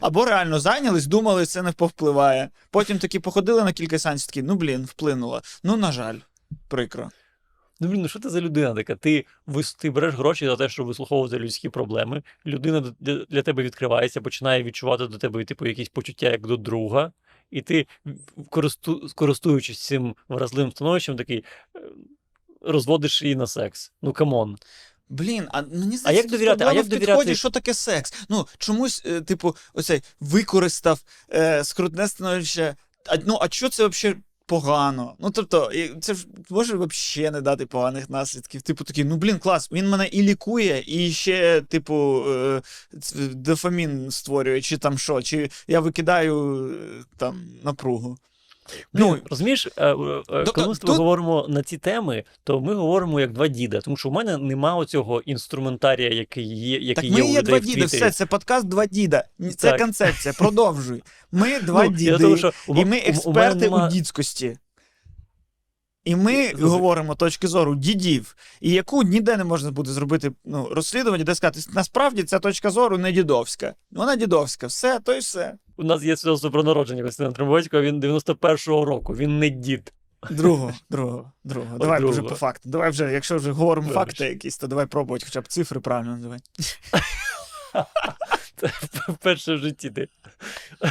B: Або реально зайнялись, думали, це не повпливає. Потім такі походили на кілька сеансів, такі, ну блін, вплинуло. Ну, на жаль, прикро.
A: Ну, блін, ну що ти за людина така? Ти, ти береш гроші за те, щоб вислуховувати людські проблеми. Людина для, для тебе відкривається, починає відчувати до тебе типу, якісь почуття як до друга. І ти, користу, користуючись цим вразливим становищем, такий е, розводиш її на секс. Ну, come on.
B: Блін, а мені здається,
A: як довіряти? А як
B: в
A: довіряти?
B: підході, що таке секс? Ну, чомусь, е, типу, оцей використав е, скрутне становище. А, ну, а що це взагалі погано? Ну, тобто, це ж може взагалі не дати поганих наслідків. Типу такий, ну блін, клас, він мене і лікує, і ще, типу, е, дофамін створює, чи там що, чи я викидаю е, там напругу. Ну,
A: розумієш, е, е, е,
B: Тобто
A: коли ми з тобою говоримо на ці теми, то ми говоримо як два діда, тому що у мене нема оцього інструментарія, який є, який
B: так
A: є
B: ми є два
A: в
B: діда, все, це подкаст два діда. Це концепція, продовжуй. Ми два
A: Ну,
B: діди, і ми експерти у, дідськості. І ми говоримо точки зору дідів, і яку ніде не можна буде зробити ну, розслідування, де сказати, насправді ця точка зору не дідовська. Вона дідовська, все, то й все.
A: У нас є свідоцтво про народження Костянтина Трембовського, він 91-го року, він не дід.
B: Другого, другого, другого.
A: От
B: Давай вже по факту. Давай вже, якщо вже говоримо
A: Вибач.
B: факти якісь, то давай пробувати хоча б цифри правильно називати.
A: Вперше в житті ти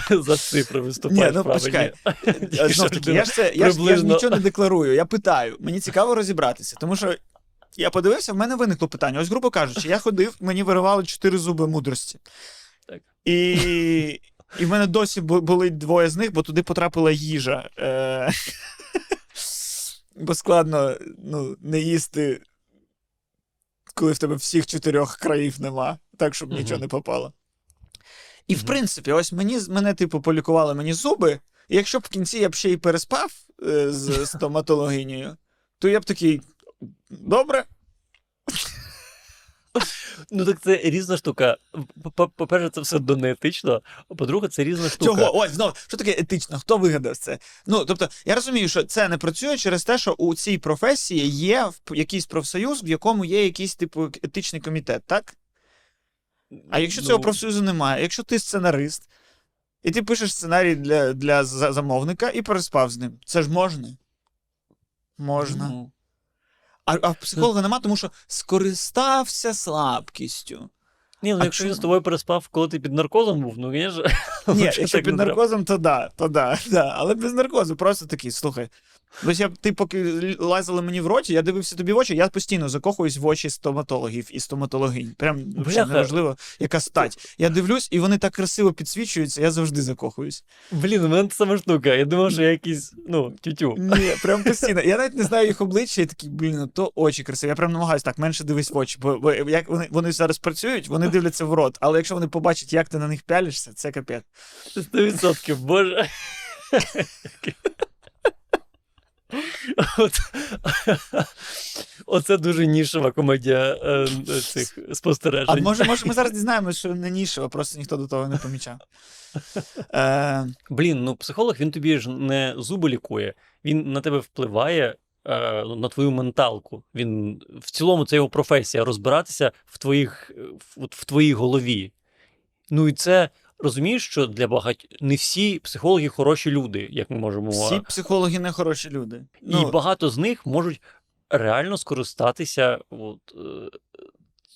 A: за цифри
B: Ні, ну, почекай. Знов таки, я ж це я ж, я ж нічого не декларую. Я питаю. Мені цікаво розібратися, тому що я подивився, в мене виникло питання. Ось, грубо кажучи, я ходив, мені виривали чотири зуби мудрості.
A: Так.
B: І, і в мене досі бу- болить двоє з них, бо туди потрапила їжа. Е... Бо складно ну, не їсти, коли в тебе всіх чотирьох країв нема, так, щоб
A: Мгм.
B: нічого не попало. І, в принципі, ось мені, мене, типу, полікували мені зуби, і якщо б в кінці я б ще й переспав е, з стоматологинею, то я б такий. Добре.
A: Ну так це різна штука. По- По-перше, це все донеетично, а по-друге, це різна штука.
B: Чого? Ось знову, що таке етично? Хто вигадав це? Ну, тобто, я розумію, що це не працює через те, що у цій професії є якийсь профсоюз, в якому є якийсь, типу, етичний комітет, так? А якщо цього
A: Ну,
B: профсоюзу немає, якщо ти сценарист, і ти пишеш сценарій для, для замовника і переспав з ним, це ж можна? Можна.
A: ну,
B: А, а психолога нема, тому що скористався слабкістю.
A: Ні, ну
B: А
A: якщо він з тобою переспав, коли ти під наркозом був, ну звісно.
B: Ні, якщо під наркозом, то да, то да, да. Але без наркозу просто такий, слухай. Ось я, ти поки л- лазила мені в роті, я дивився тобі в очі, я постійно закохуюсь в очі стоматологів і стоматологинь. Прям
A: Бляха.
B: взагалі неважливо, яка стать. Я дивлюсь, і вони так красиво підсвічуються, я завжди закохуюсь.
A: Блін, у мене та сама штука. Я думав, що я якийсь, ну, тютю.
B: Ні, прям постійно. Я навіть не знаю їх обличчя, і такий, блін, ну то очі красиві. Я прям намагаюся так, менше дивись в очі. Бо, бо як вони, вони зараз працюють, вони дивляться в рот. Але якщо вони побачать, як ти на них пялишся, це капець.
A: Сто відсотків, боже. От, оце дуже нішева комедія е, цих спостережень.
B: А може, може, ми зараз дізнаємося, що не нішево, просто ніхто до того не помічав. Е,
A: Блін, ну психолог він тобі ж не зуби лікує, він на тебе впливає. е, На твою менталку. Він в цілому це його професія розбиратися в твоїх в, в твоїй голові. Ну і це розумієш, що для багать не всі психологи хороші люди, як ми можемо.
B: всі психологи не хороші люди.
A: І багато з них можуть реально скористатися от, е,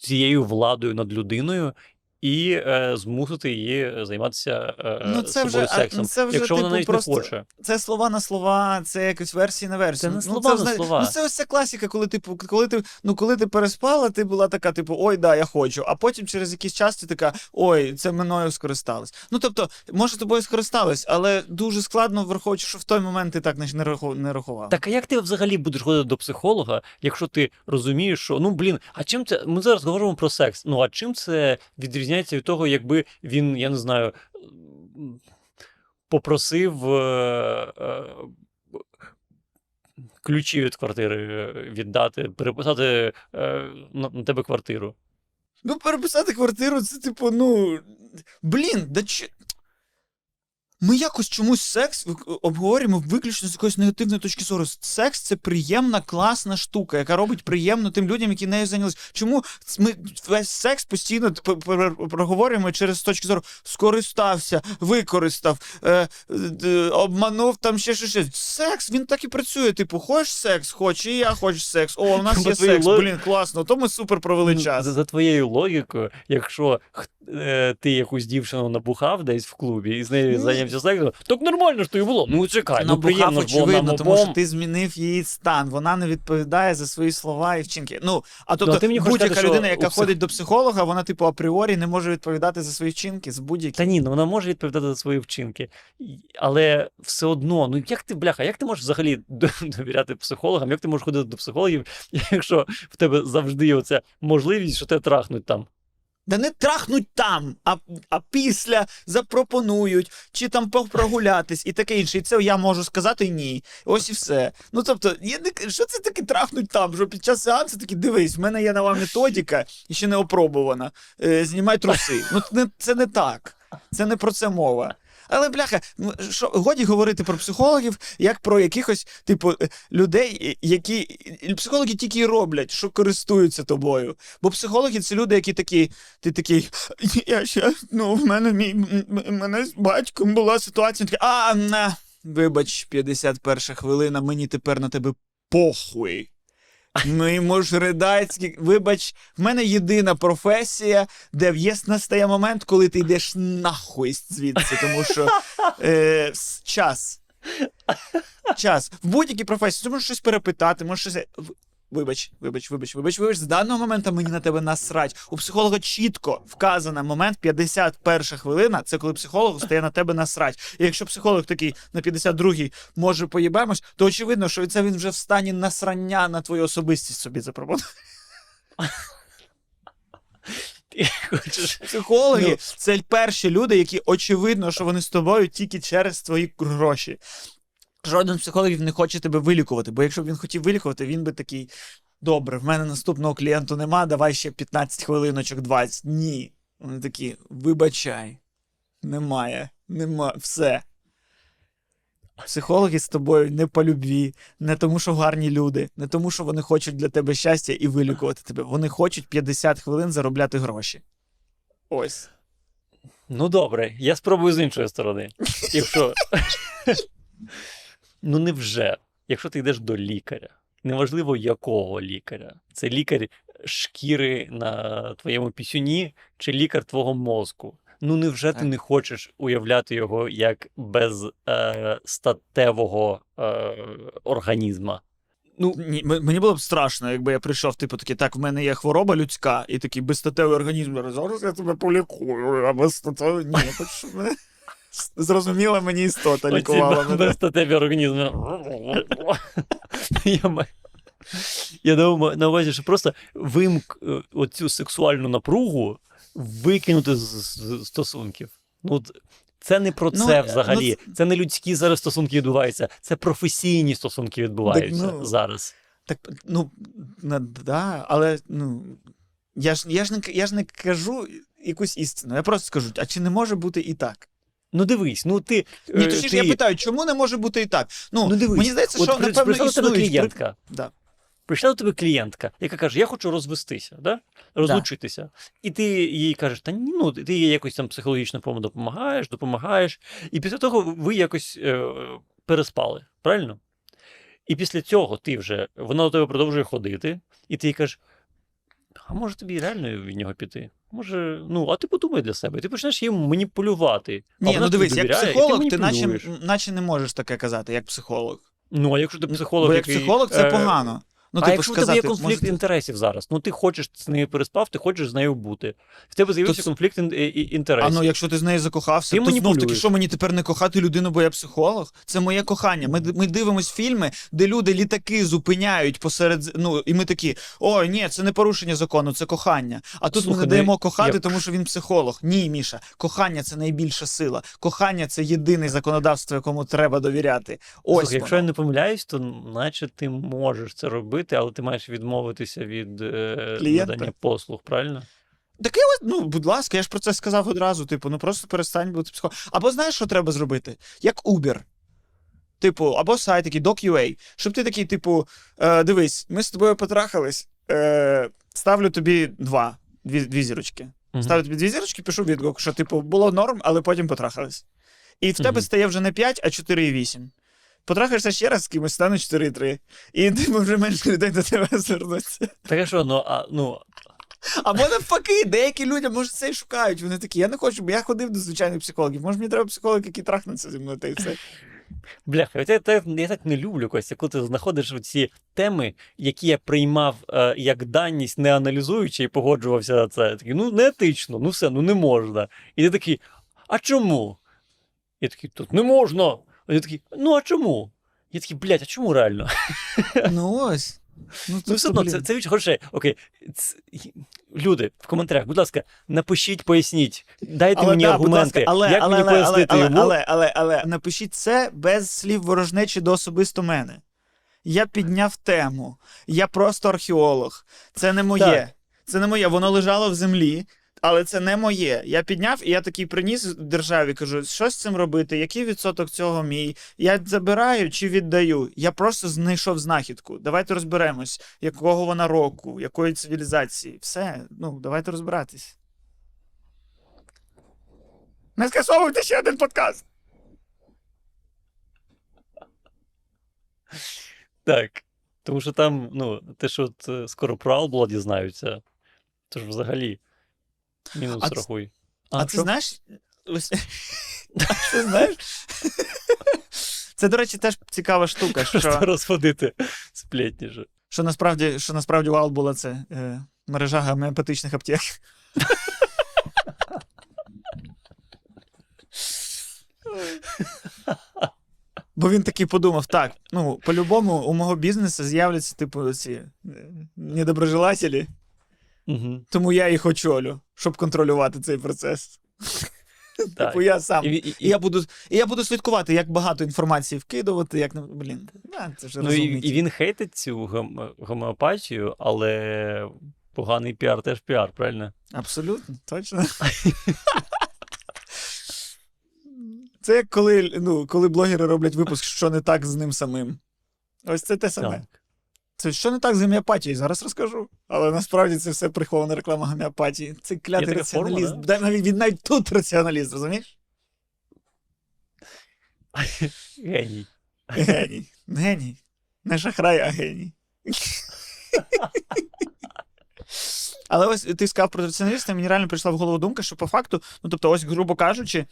A: цією владою над людиною і е, змусити її займатися е,
B: Ну, це
A: собою
B: вже-
A: сексом,
B: ну, це вже,
A: якщо вона
B: типу,
A: навіть
B: просто
A: не хоче.
B: Це слова на слова, це якось версії на версії.
A: Це не
B: Ну,
A: слова на слова.
B: Ну, це ось ця класика, коли типу, коли ти, ну, коли ти переспала, ти була така, типу, ой, да, я хочу. А потім через якийсь час ти така, ой, це мною скористалось. Ну тобто, може, тобою скористалось, але дуже складно, враховуючи, що в той момент ти так не, не, не рахував.
A: Так а як ти взагалі будеш ходити до психолога, якщо ти розумієш, що ну блін, а чим це? Ми зараз говоримо про секс. Ну а чим це відрізняється від того, якби він, я не знаю, попросив е, е, ключі від квартири е, віддати, переписати е, на тебе квартиру.
B: Ну, переписати квартиру, це типу, ну. Блін, да чи. Ми якось чомусь секс обговорюємо виключно з якоїсь негативної точки зору. Секс це приємна, класна штука, яка робить приємно тим людям, які нею зайнялися. Чому ми весь секс постійно проговорюємо через точки зору скористався, використав, е, д- обманув там ще щось. щось. Секс він так і працює. Типу, хочеш секс, хоч, і я хочу секс. О, у нас є секс.
A: лог-
B: Блін, класно, то ми супер провели
A: Ну,
B: час.
A: За, за твоєю логікою, якщо е, ти якусь дівчину набухав десь в клубі і з нею
B: Ні.
A: Зайнявся сексом, так нормально ж то і було. Ну чекай, ну
B: Набухав,
A: приємно ж було нам
B: тому що
A: обом.
B: ти змінив її стан. Вона не відповідає за свої слова і вчинки. Ну, а
A: Ну,
B: тобто
A: а ти мені хочеш
B: будь-яка
A: сказати,
B: людина, яка
A: псих-
B: ходить до психолога, вона, типу, апріорі не може відповідати за свої вчинки з будь-які.
A: Та ні, ну вона може відповідати за свої вчинки, І- але все одно, ну як ти, бляха, як ти можеш взагалі до- довіряти психологам, як ти можеш ходити до психологів, якщо в тебе завжди є оця можливість, що тебе трахнуть там?
B: Да не трахнуть там, а, а після запропонують, чи там прогулятись і таке інше. І це я можу сказати ні. Ось і все. Ну тобто, я не, що це таке трахнуть там? Що під час сеансу такі дивись, в мене є нова методика і ще не опробувана. Е, знімай труси. Ну не, це не так. Це не про це мова. Але бляха, що годі говорити про психологів, як про якихось, типу, е, людей, які психологи тільки і роблять, що користуються тобою. Бо психологи це люди, які такі, ти такий, я ще, ну, в мене мій мене з батьком була ситуація. Такий, а, на, вибач, 51 хвилина, мені тепер на тебе похуй. Ми мужридацькі, вибач, в мене єдина професія, де є настає момент, коли ти йдеш нахуй звідси, тому що е, час. Час. В будь-якій професії ти можеш щось перепитати, можеш щось. Вибач, вибач, вибач, вибач, вибач, з даного моменту мені на тебе насрать. У психолога чітко вказано момент 51 хвилина, це коли психолог стає на тебе насрать. І якщо психолог такий на 52-й може поїбемось, то очевидно, що це він вже в стані насрання на твою особистість собі запропонує.
A: Ти хочеш.
B: Психологи
A: Ну.
B: це перші люди, які очевидно, що вони з тобою тільки через твої гроші. Жоден з психологів не хоче тебе вилікувати, бо якщо б він хотів вилікувати, він би такий: добре, в мене наступного клієнту нема, давай ще 15 хвилиночок 20. Ні. Вони такі, вибачай, немає, нема, все. Психологи з тобою не по любві, не тому, що гарні люди, не тому, що вони хочуть для тебе щастя і вилікувати тебе. Вони хочуть 50 хвилин заробляти гроші. Ось.
A: Ну добре, я спробую з іншої сторони. Якщо. ну невже, якщо ти йдеш до лікаря, неважливо якого лікаря, це лікар шкіри на твоєму пісюні чи лікар твого мозку. Ну невже ти не хочеш уявляти його як без е, статевого е, організма? Ну,
B: Ні, мені було б страшно, якби я прийшов, типу, такий, так, в мене є хвороба людська, і такий безстатевий організм. «Зараз- я тебе полікую, а безстатевий. Ні, я хочу, мене зрозуміла мені істота лікувала
A: Оці
B: мене.
A: безстатеві організми. я, я думаю, на увазі, що просто вимк е, оцю сексуальну напругу викинути з, з стосунків. Ну, це не про
B: Ну,
A: це
B: е,
A: взагалі.
B: ну,
A: Це не людські зараз стосунки відбуваються, це професійні стосунки відбуваються
B: ну,
A: зараз.
B: Так, ну, на- да, але ну, я ж, я, ж не, я ж не кажу якусь істину. Я просто скажу, а чи не може бути і так?
A: Ну дивись, ну ти.
B: Ні, точніше,
A: ти...
B: я питаю, чому не може бути і так? Ну,
A: ну дивись,
B: мені здається, що
A: при-
B: напевно
A: прийшла до тебе
B: існують. при-
A: клієнтка.
B: Да.
A: Прийшла до тебе клієнтка, яка каже: Я хочу розвестися, да? розлучитися. І ти їй кажеш, та ні, ну ти їй якось там психологічно допомагаєш, допомагаєш. І після того ви якось е, переспали, правильно? І після цього ти вже вона до тебе продовжує ходити, і ти їй кажеш: а може тобі реально від нього піти? Може, ну, а ти подумай для себе, ти почнеш їм маніпулювати.
B: Ні, ну дивись, як психолог, ти наче, наче не можеш таке казати, як психолог.
A: Ну, а якщо ти психолог,
B: Бо як
A: який,
B: психолог це
A: е,
B: погано. Ну,
A: а
B: типу,
A: якщо в тебе є конфлікт
B: може,
A: інтересів зараз, ну ти хочеш з нею переспав, ти хочеш з нею бути. В тебе з'явився
B: То-
A: конфлікт ін- і- і-
B: А
A: інтересів.
B: ну, якщо ти з нею закохався,
A: Ти
B: то знов таки, що мені тепер не кохати людину, бо я психолог? Це моє кохання. Ми, ми дивимось фільми, де люди літаки зупиняють посеред. Ну, і ми такі: ой, ні, це не порушення закону, це кохання. А тут
A: Слухай,
B: ми не
A: ну,
B: даємо кохати,
A: я-
B: тому що він психолог. Ні, Міша, кохання це найбільша сила. Кохання це єдине законодавство, якому треба довіряти. Ось.
A: Слухай, якщо я не помиляюсь, то наче ти можеш це робити, але ти маєш відмовитися від е,
B: Клієнта?
A: надання послуг, правильно?
B: Так я ось, ну, будь ласка, я ж про це сказав одразу. Типу, ну просто перестань бути психологом. Або знаєш, що треба зробити? Як Uber. Типу, або сайт такий Doc.ua, щоб ти такий, типу, е, дивись, ми з тобою потрахались, е, ставлю тобі два, дві, дві зірочки.
A: Мгм.
B: Ставлю тобі дві зірочки, пишу відгук, що, типу, було норм, але потім потрахались. І в тебе
A: Мгм.
B: стає вже не 5, а 4,8. Потрахаєшся ще раз з кимось, стане 4,3. І типу, вже менше людей до тебе звернуться.
A: Так а що, ну, а, ну,
B: Або навпаки, деякі люди, може, це і шукають. Вони такі, я не хочу, бо я ходив до звичайних психологів. Може, мені треба психолог, який трахнеться зі мною, та й все.
A: бляха, я, так- я так не люблю, Костя, коли ти знаходиш ці теми, які я приймав е, як даність, не аналізуючи і погоджувався на це. Такий, ну, не етично, ну все, ну не можна. І ти такий, а чому? Я такий, тут не можна. Я такий, ну а чому? Я такий, блядь, а чому реально?
B: Ну ось. Ну,
A: Ну, все одно, це, це віч, хороше. Окей. Ц- Люди, в коментарях, будь ласка, напишіть, поясніть, дайте мені
B: да,
A: аргументи,
B: ласка, але,
A: як
B: але,
A: мені
B: але,
A: пояснити
B: але,
A: йому.
B: але, але, але, напишіть це без слів ворожнечі до особисто мене. Я підняв тему. Я просто археолог. Це не моє.
A: Так.
B: Це не моє. Воно лежало в землі, але це не моє. Я підняв і я такий приніс державі, кажу, що з цим робити, який відсоток цього мій? Я забираю чи віддаю? Я просто знайшов знахідку. Давайте розберемось, якого вона року, якої цивілізації. Все, ну, давайте розбиратись. Не скасовуйте ще один подкаст.
A: Так. Тому що там, ну, те, що от, е, скоро про Албла дізнаються, то ж взагалі мінус
B: А
A: рахуй.
B: А, ти знаєш? А ти знаєш? Це, до речі, теж цікава штука,
A: Просто
B: що,
A: розходити сплетніше.
B: що насправді, що насправді Вал була це е, мережа гомеопатичних аптек. Бо він такий подумав: так, ну, по-любому у мого бізнесу з'являться, типу, ці е, недоброжелателі,
A: Угу.
B: тому я їх очолю, щоб контролювати цей процес.
A: Так.
B: Типу, я сам.
A: І, і,
B: І я буду, і я буду слідкувати, як багато інформації вкидувати, як блін. Да, це ж
A: ну, і, і він хейтить цю гомеопатію, але поганий піар теж піар, правильно?
B: Абсолютно, точно. Це як коли, ну, коли блогери роблять випуск, що не так з ним самим. Ось це те саме.
A: Так.
B: Це що не так з гомеопатією, зараз розкажу. Але насправді це все прихована реклама гомеопатії. Це клятий
A: така форма? Да,
B: навіть, він навіть тут раціоналіст, розумієш?
A: Геній.
B: Геній. Геній. Не шахрай, а геній. Але ось ти сказав про раціоналіста, мені реально прийшла в голову думка, що по факту, ну тобто, ось, грубо кажучи,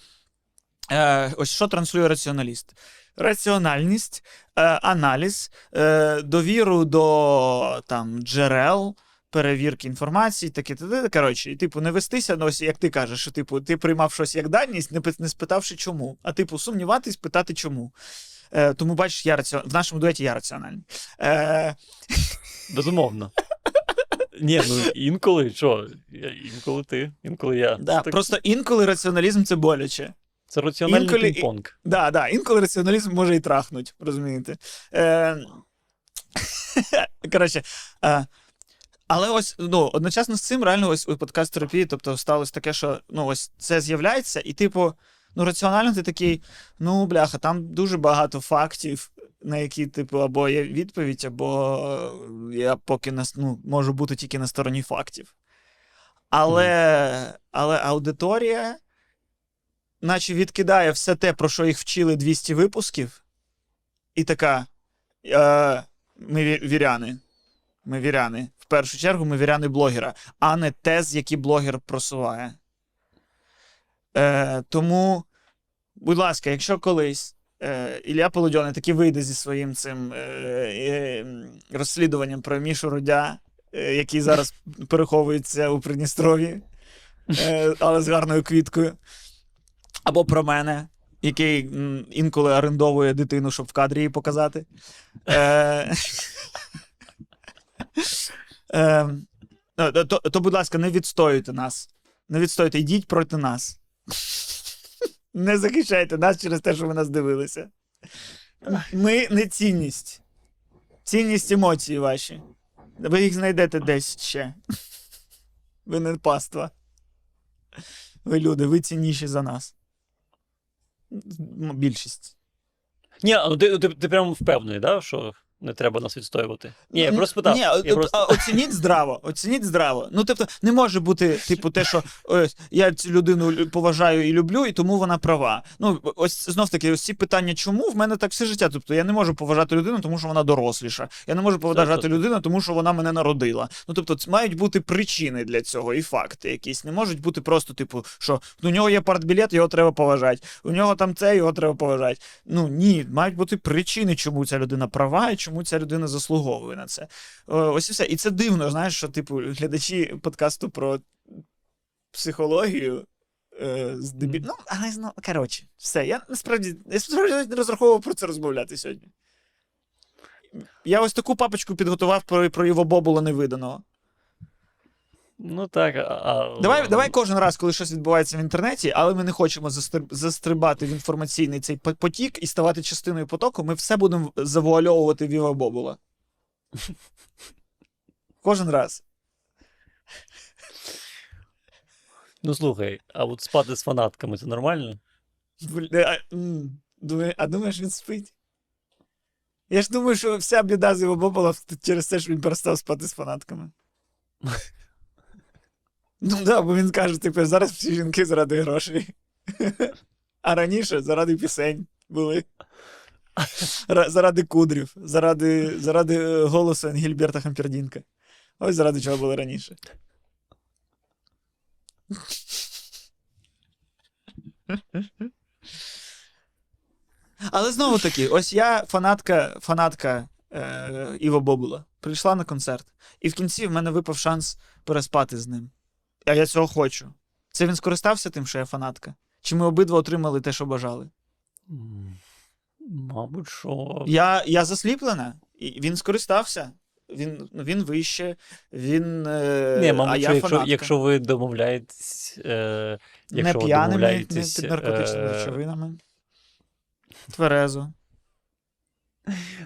B: е, ось що транслює раціоналіст? Раціональність, е, аналіз, е, довіру до там, джерел, перевірки інформації, таке. Коротше, і типу, не вестися, ну, ось як ти кажеш, що типу, ти приймав щось як даність, не, не спитавши чому. А типу, сумніватись, питати чому. Е, тому бачиш, я раціон... в нашому дуеті я раціональний. Е,
A: Безумовно. Ні, ну інколи що? Інколи ти, інколи я.
B: да,
A: Так,
B: Просто інколи раціоналізм це боляче.
A: Це раціональний
B: інколи-
A: пінг-понг.
B: Да, да, інколи раціоналізм може і трахнуть, розумієте. Е... Коротше, е... але ось ну, одночасно з цим реально ось у подкаст терапії, тобто сталося таке, що ну, ось це з'являється, і, типу, ну, раціонально ти такий, ну, бляха, там дуже багато фактів, на які, типу, або є відповідь, або я поки на, ну, можу бути тільки на стороні фактів. Але, але аудиторія наче відкидає все те, про що їх вчили 200 випусків, і така: е, ми віряни. Ми віряни. В першу чергу ми віряни блогера, а не тез, які блогер просуває. Е, тому, будь ласка, якщо колись е, Ілля Полудьоний таки вийде зі своїм цим е, е, розслідуванням про Мішу Рудя, е, який зараз переховується у Придністрові, е, але з гарною квіткою. Або про мене, який інколи орендовує дитину, щоб в кадрі її показати. Е, е, то, то, то, будь ласка, не відстоюйте нас. Не відстоюйте, йдіть проти нас. Не захищайте нас через те, що ви нас дивилися. Ми не цінність. Цінність емоції ваші. Ви їх знайдете десь ще. Ви не паства. Ви люди, ви цінніші за нас. Більшість.
A: Ні, ти, ти, ти прям впевнений, да, що не треба нас відстоювати. Ні, я просто питав.
B: Ні,
A: я просто...
B: оцініть здраво, оцініть здраво. Ну, тобто, не може бути, типу, те, що ось, я цю людину поважаю і люблю, і тому вона права. Ну, ось знов таки, ось ці питання, чому в мене так все життя. Тобто, я не можу поважати людину, тому що вона доросліша. Я не можу поважати
A: точно.
B: людину, тому що вона мене народила. Ну, тобто, мають бути причини для цього і факти якісь. Не можуть бути просто, типу, що у нього є партбілет, його треба поважати. У нього там це, його треба поважати. Ну ні, мають бути причини, чому ця людина права і чому ця людина заслуговує на це. Ось і все. І це дивно, знаєш, що, типу, глядачі подкасту про психологію. Здебіль... здебі... Ну, але ну, коротше, все. Я насправді, я насправді не розраховував про це розмовляти сьогодні. Я ось таку папочку підготував про, про його бобула невиданого.
A: Ну так, а.
B: Давай, давай кожен раз, коли щось відбувається в інтернеті, але ми не хочемо застрибати в інформаційний цей потік і ставати частиною потоку, ми все будемо завуальовувати Віва Бобула. Кожен раз.
A: Ну слухай, а от спати з фанатками це нормально?
B: А думаєш, він спить? Я ж думаю, що вся біда з його Бобула через те, що він перестав спати з фанатками. Ну так, да, бо він каже, типу, зараз всі жінки заради грошей. А раніше заради пісень були. Заради кудрів, заради, заради е, голосу Енгільберта Хампердінка. Ось заради чого було раніше. Але знову таки, ось я фанатка, фанатка е, Іво Бобула. Прийшла на концерт. І в кінці в мене випав шанс переспати з ним. А я цього хочу. Це він скористався тим, що я фанатка? Чи ми обидва отримали те, що бажали?
A: Мабуть, що.
B: Я, я засліплена, і він скористався. Він, він вище, він. Е,
A: Ні,
B: а
A: мабуть,
B: я
A: якщо,
B: фанатка.
A: якщо ви домовляєтесь. Е, якщо
B: не п'яними, не під наркотичними
A: е,
B: речовинами. Тверезо.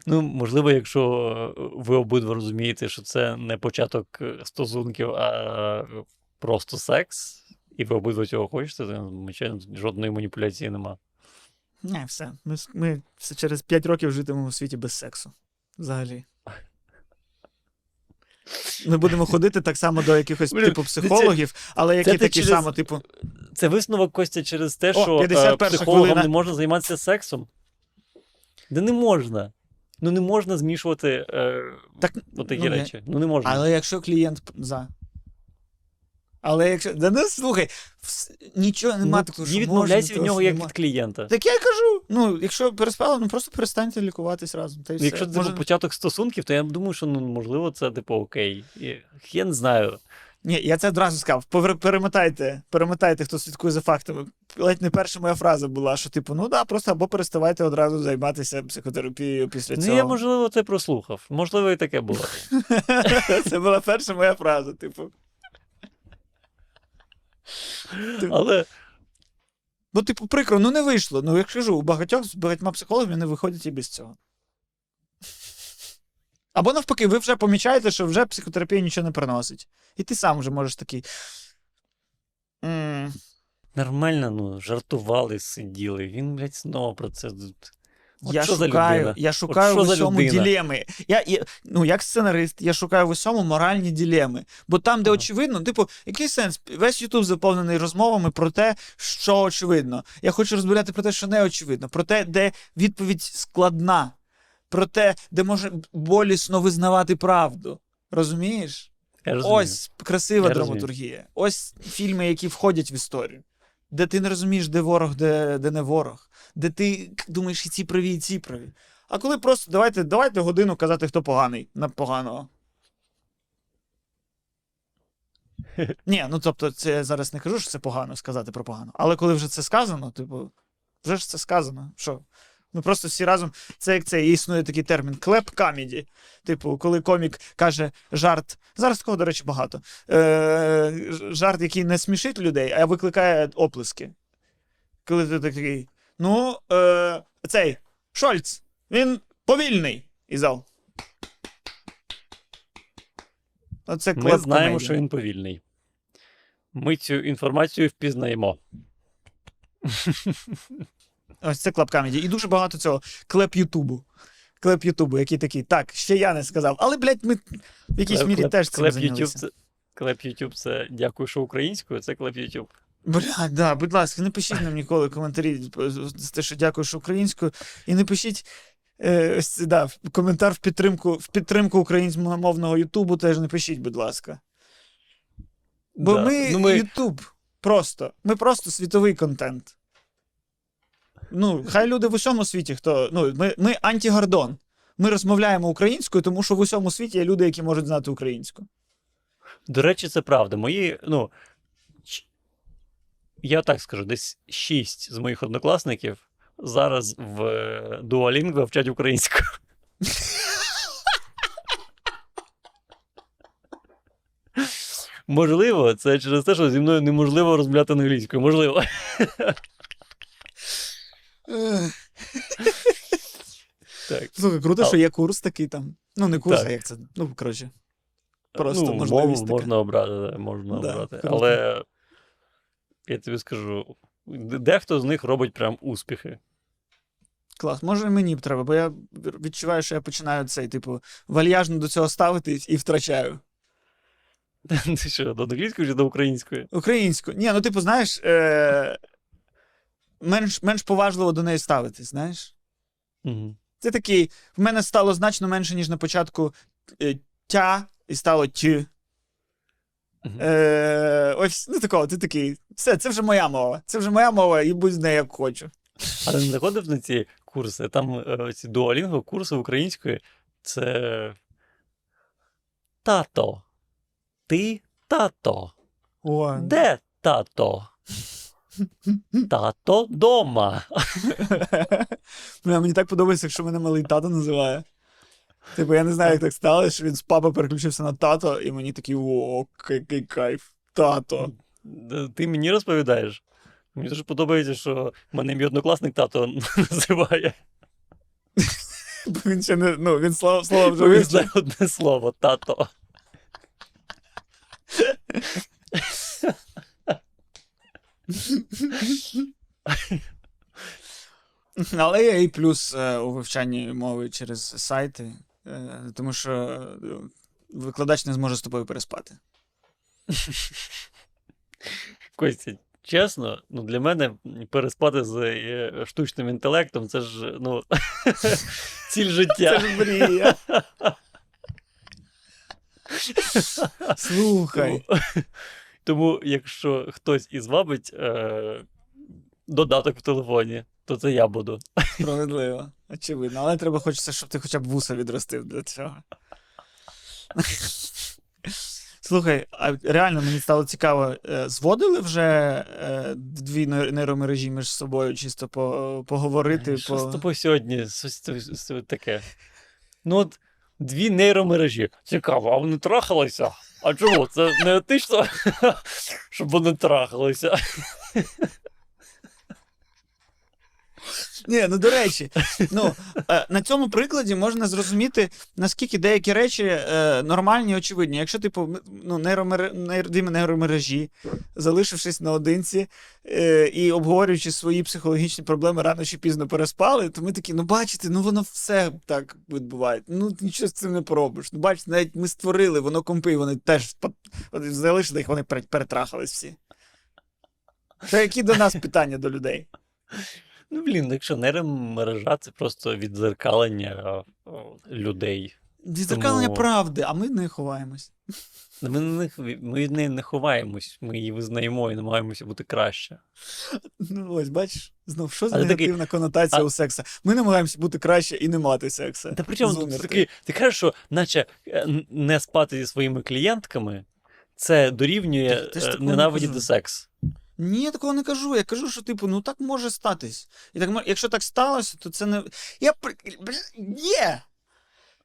A: Ну, можливо, якщо е, ви обидва розумієте, що це не початок е, стосунків, а просто секс, і ви обидва цього хочете, то звичайно, жодної маніпуляції нема.
B: Не, все. Ми, ми все через 5 років житимемо у світі без сексу. Взагалі. Ми будемо ходити так само до якихось типу психологів, але які такі
A: через-
B: само, типу.
A: Це висновок Костя через те,
B: О,
A: що е,
B: 51
A: психологам
B: хвилина.
A: не можна займатися сексом. Да не можна. Ну не можна змішувати е,
B: Так,
A: отакі
B: ну,
A: речі. Ну не можна.
B: Але якщо клієнт за. Але якщо. Да ну слухай, вс- нічого нема
A: ну,
B: такого,
A: не
B: що
A: відмовляйся від нього як від клієнта.
B: Так я кажу. Ну, якщо переспали, ну просто перестаньте лікуватись разом. Та й
A: Ну,
B: все.
A: Якщо це
B: Може-
A: початок стосунків, то я думаю, що ну, можливо це типу окей. Я не знаю.
B: Ні, я це одразу сказав. Повер- Перемотайте, перемотайте, хто слідкує за фактами. Ледь не перша моя фраза була, що типу, ну да, просто або переставайте одразу займатися психотерапією після
A: Ну,
B: цього.
A: я, можливо, це прослухав. Можливо, і таке було.
B: Це була перша моя фраза, типу.
A: Але
B: Ну, типу, прикро, ну не вийшло. Ну, як кажу, у багатьох з багатьма психологами не виходять і без цього. Або навпаки, ви вже помічаєте, що вже психотерапія нічого не приносить. І ти сам вже можеш такий. «М,
A: нормально, ну, жартували, сиділи. Він, блядь, знову про це. От
B: я
A: що
B: шукаю,
A: людина?
B: я шукаю
A: що
B: в
A: за
B: усьому
A: людина?
B: ділеми. Я, я, ну, як сценарист, я шукаю в усьому моральні ділеми. Бо там, де
A: Ага.
B: очевидно, типу, який сенс? Весь Ютуб заповнений розмовами про те, що очевидно. Я хочу розмовляти про те, що не очевидно, про те, де відповідь складна, про те, де може болісно визнавати правду. Розумієш?
A: Я.
B: Ось красива
A: Я розумію.
B: драматургія. Ось фільми, які входять в історію. Де ти не розумієш, де ворог, де, де не ворог, де ти думаєш, і ці праві, і ці праві. А коли просто давайте, давайте годину казати, хто поганий на поганого. Ні, ну тобто, це я зараз не кажу, що це погано сказати про погано. Але коли вже це сказано, типу, вже ж це сказано. Що? Ми просто всі разом. Це як це існує такий термін клеп камеді. Типу, коли комік каже жарт. Зараз такого, до речі, багато. Е, жарт, який не смішить людей, а викликає оплески. Коли ти такий. Ну, е, цей Шольц, він повільний. І зал. Оце
A: Ми знаємо, що він повільний. Ми цю інформацію впізнаємо.
B: Ось це clap comedy. І дуже багато цього. Clap Ютубу. Clap Ютубу, який такий. Так, ще я не сказав. Але, блядь, ми в якійсь
A: Clap-
B: мірі
A: clap-
B: теж цим
A: clap
B: зайнялися.
A: YouTube це, clap YouTube це дякую, що українською, це clap YouTube.
B: Бля, да, будь ласка, не пишіть нам ніколи коментарі з те, що дякую, що українською. І не пишіть е, ось да, коментар в підтримку, в підтримку українськомовного Ютубу теж не пишіть, будь ласка. Бо
A: Да.
B: ми,
A: ну, ми
B: Ютуб просто. Ми просто світовий контент. Ну, хай люди в усьому світі, хто ну ми ми антігардон. Ми розмовляємо українською, тому що в усьому світі є люди, які можуть знати українську.
A: До речі, це правда. Мої, ну я так скажу, десь шість з моїх однокласників зараз в е, Duolingo вчать українську. Можливо, це через те, що зі мною неможливо розмовляти англійською. Можливо. Так.
B: Слухай, круто, що є курс такий там. Ну, не курс,
A: Так.
B: а як це? Ну, коротше. Просто
A: ну,
B: можливість
A: мову можна обрати, можна
B: Да,
A: обрати.
B: круто.
A: Але я тобі скажу, дехто з них робить прям успіхи.
B: Клас. Може, мені б треба, бо я відчуваю, що я починаю цей, типу, вальяжно до цього ставитись і втрачаю.
A: Ти що, до англійської чи до української?
B: Українську. Ні, ну, типу, знаєш, е... менш, менш поважливо до неї ставитись, знаєш?
A: Угу.
B: Це такий, в мене стало значно менше, ніж на початку е, тя, і стало тю.
A: Мгм.
B: Е, ось, ну такого, ти такий. Все, це вже моя мова. Це вже моя мова, і будь з нею як хочу.
A: А ти не заходив на ці курси? Там е, ці дуалінго курси української це тато. Ти тато.
B: О,
A: Де тато? Тато дома.
B: Бля, мені так подобається, якщо мене малий тато називає. Типу, я не знаю, як так сталося, що він з папа переключився на тато, і мені такий о, який кайф. Тато.
A: Ти мені розповідаєш? Мені дуже подобається, що мене мій однокласник тато називає.
B: Він ще не. Ну, він слово, слово вже
A: він знає одне слово тато.
B: Але є і плюс е, у вивчанні мови через сайти, е, тому що е, викладач не зможе з тобою переспати.
A: Костя, чесно, ну для мене переспати з штучним інтелектом це ж ну, ціль
B: Це
A: життя.
B: ж мрія. Слухай.
A: Тому, якщо хтось і звабить е, додаток в телефоні, то це я буду.
B: Справедливо, очевидно. Але треба хочеться, щоб ти хоча б вуса відростив для цього. Слухай, а реально мені стало цікаво, е, зводили вже е, дві нейромережі між собою, чисто по, поговорити.
A: Що
B: по...
A: з тобою сьогодні таке? Ну, от дві нейромережі. Цікаво, а вони трахалися? А чому? Це не етично, щоб вони трахалися.
B: Ні, ну до речі, ну е, на цьому прикладі можна зрозуміти, наскільки деякі речі е, нормальні і очевидні. Якщо, типу, ну, нейромер... нейромережі, залишившись наодинці е, і обговорюючи свої психологічні проблеми, рано чи пізно переспали, то ми такі, ну бачите, ну воно все так відбувається. Ну нічого з цим не поробиш. Ну, бачите, навіть ми створили, воно компи, вони теж залишили їх, вони перетрахались всі. Та які до нас питання до людей?
A: Ну, блін, якщо нейромережа, це просто відзеркалення людей.
B: Відзеркалення
A: Тому-
B: правди, а ми не ховаємось.
A: Ми, них, ми від неї не ховаємось, ми її визнаємо і намагаємося бути краще.
B: Ну, ось, бачиш, знов, що за
A: Але такий-
B: конотація
A: а-
B: у секса? Ми намагаємося бути краще і не мати секса.
A: Та при чому такий, ти кажеш, що наче е, не спати зі своїми клієнтками, це дорівнює е,
B: такого не
A: ненавидіти секс.
B: Ні, я такого не кажу. Я кажу, що, типу, ну так може статись. І так, якщо так сталося, то це не. Я Є!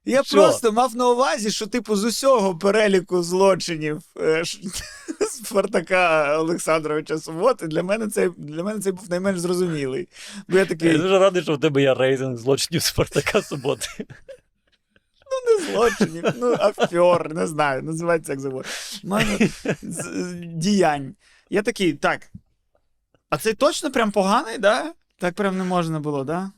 B: Я
A: Що?
B: просто мав на увазі, що, типу, з усього переліку злочинів е, ш- Спартака Олександровича Суботи для мене цей для мене цей був найменш зрозумілий. Бо я
A: Я
B: такий,
A: дуже радий, що в тебе є рейтинг злочинів Спартака суботи.
B: Ну, не злочинів, ну, афьор, не знаю, називається як завгодно. У мене діянь. Я такий, так. А цей точно прям поганий, да? Так прям не можна було, да?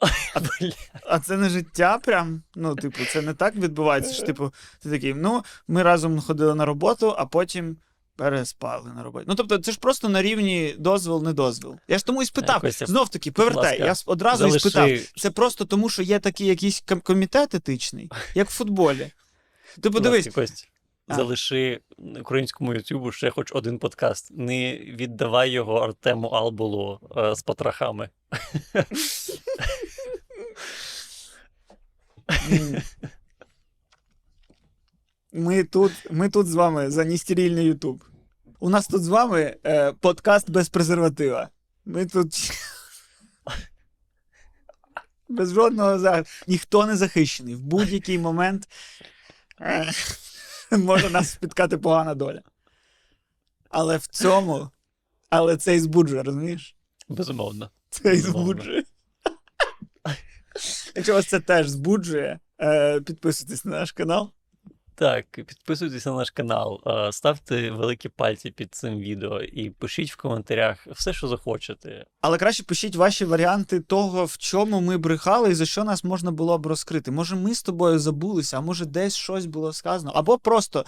A: Бля.
B: А це не життя, прям. Ну, типу, це не так відбувається. що, Типу, ти такий, ну, ми разом ходили на роботу, а потім переспали на роботі. Ну, тобто, це ж просто на рівні дозвіл, не дозвіл. Я ж тому і спитав.
A: Костя,
B: Знов таки, повертай.
A: ласка,
B: Я одразу і спитав. Це просто тому, що є такий якийсь ком- комітет етичний, як в футболі. Ти подивись, А.
A: залиши українському Ютубу ще хоч один подкаст. Не віддавай його Артему Албулу е, з потрохами.
B: Ми тут, ми тут з вами за нестерильний Ютуб. У нас тут з вами е, подкаст без презерватива. Ми тут. Без жодного захисту. Ніхто не захищений. В будь-який момент е, може нас спіткати погана доля. Але в цьому. Але це і збуджує, розумієш?
A: Безумовно.
B: Це і
A: Безумовно.
B: збуджує. Якщо вас це теж збуджує, е, підписуйтесь на наш канал.
A: Так, підписуйтесь на наш канал, ставте великі пальці під цим відео і пишіть в коментарях все, що захочете.
B: Але краще пишіть ваші варіанти того, в чому ми брехали і за що нас можна було б розкрити. Може, ми з тобою забулися, а може, десь щось було сказано. Або просто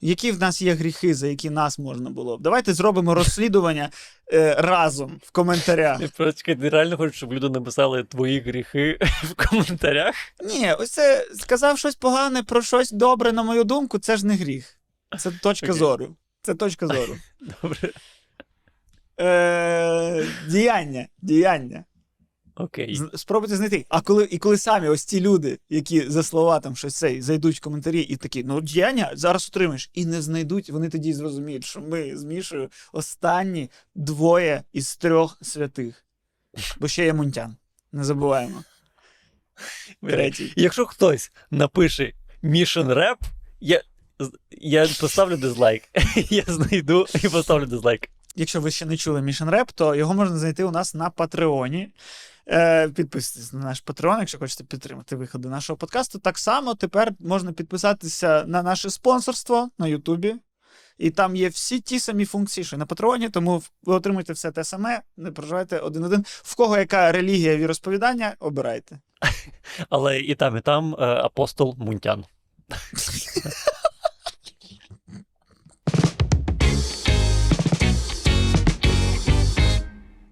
B: які в нас є гріхи, за які нас можна було б. Давайте зробимо розслідування е, разом в коментарях.
A: Просто ти реально хочеш, щоб люди написали твої гріхи в коментарях?
B: Ні, ось це сказав щось погане про щось добре, на мою думку, це ж не гріх. Це точка
A: Окей.
B: зору. Це точка зору.
A: Добре.
B: Е, діяння, діяння.
A: Окей.
B: Спробуйте знайти. А коли і коли самі ось ці люди, які за слова там щось цей, зайдуть в коментарі і такі, ну діяння зараз отримаєш, і не знайдуть, вони тоді зрозуміють, що ми з Мішою останні двоє із трьох святих. Бо ще є Мунтян. Не забуваємо. Третій.
A: Якщо хтось напише Mission Rap, я, я поставлю дизлайк. Я знайду і поставлю дизлайк.
B: Якщо ви ще не чули Mission Rap, то його можна знайти у нас на Патреоні. Е, підписуйтесь на наш Патреон, якщо хочете підтримати виходи нашого подкасту. Так само тепер можна підписатися на наше спонсорство на Ютубі. І там є всі ті самі функції, що й на Патреоні, тому ви отримуєте все те саме, не проживайте один-один. В кого яка релігія віросповідання, обирайте.
A: Але і там, і там е, апостол Мунтян.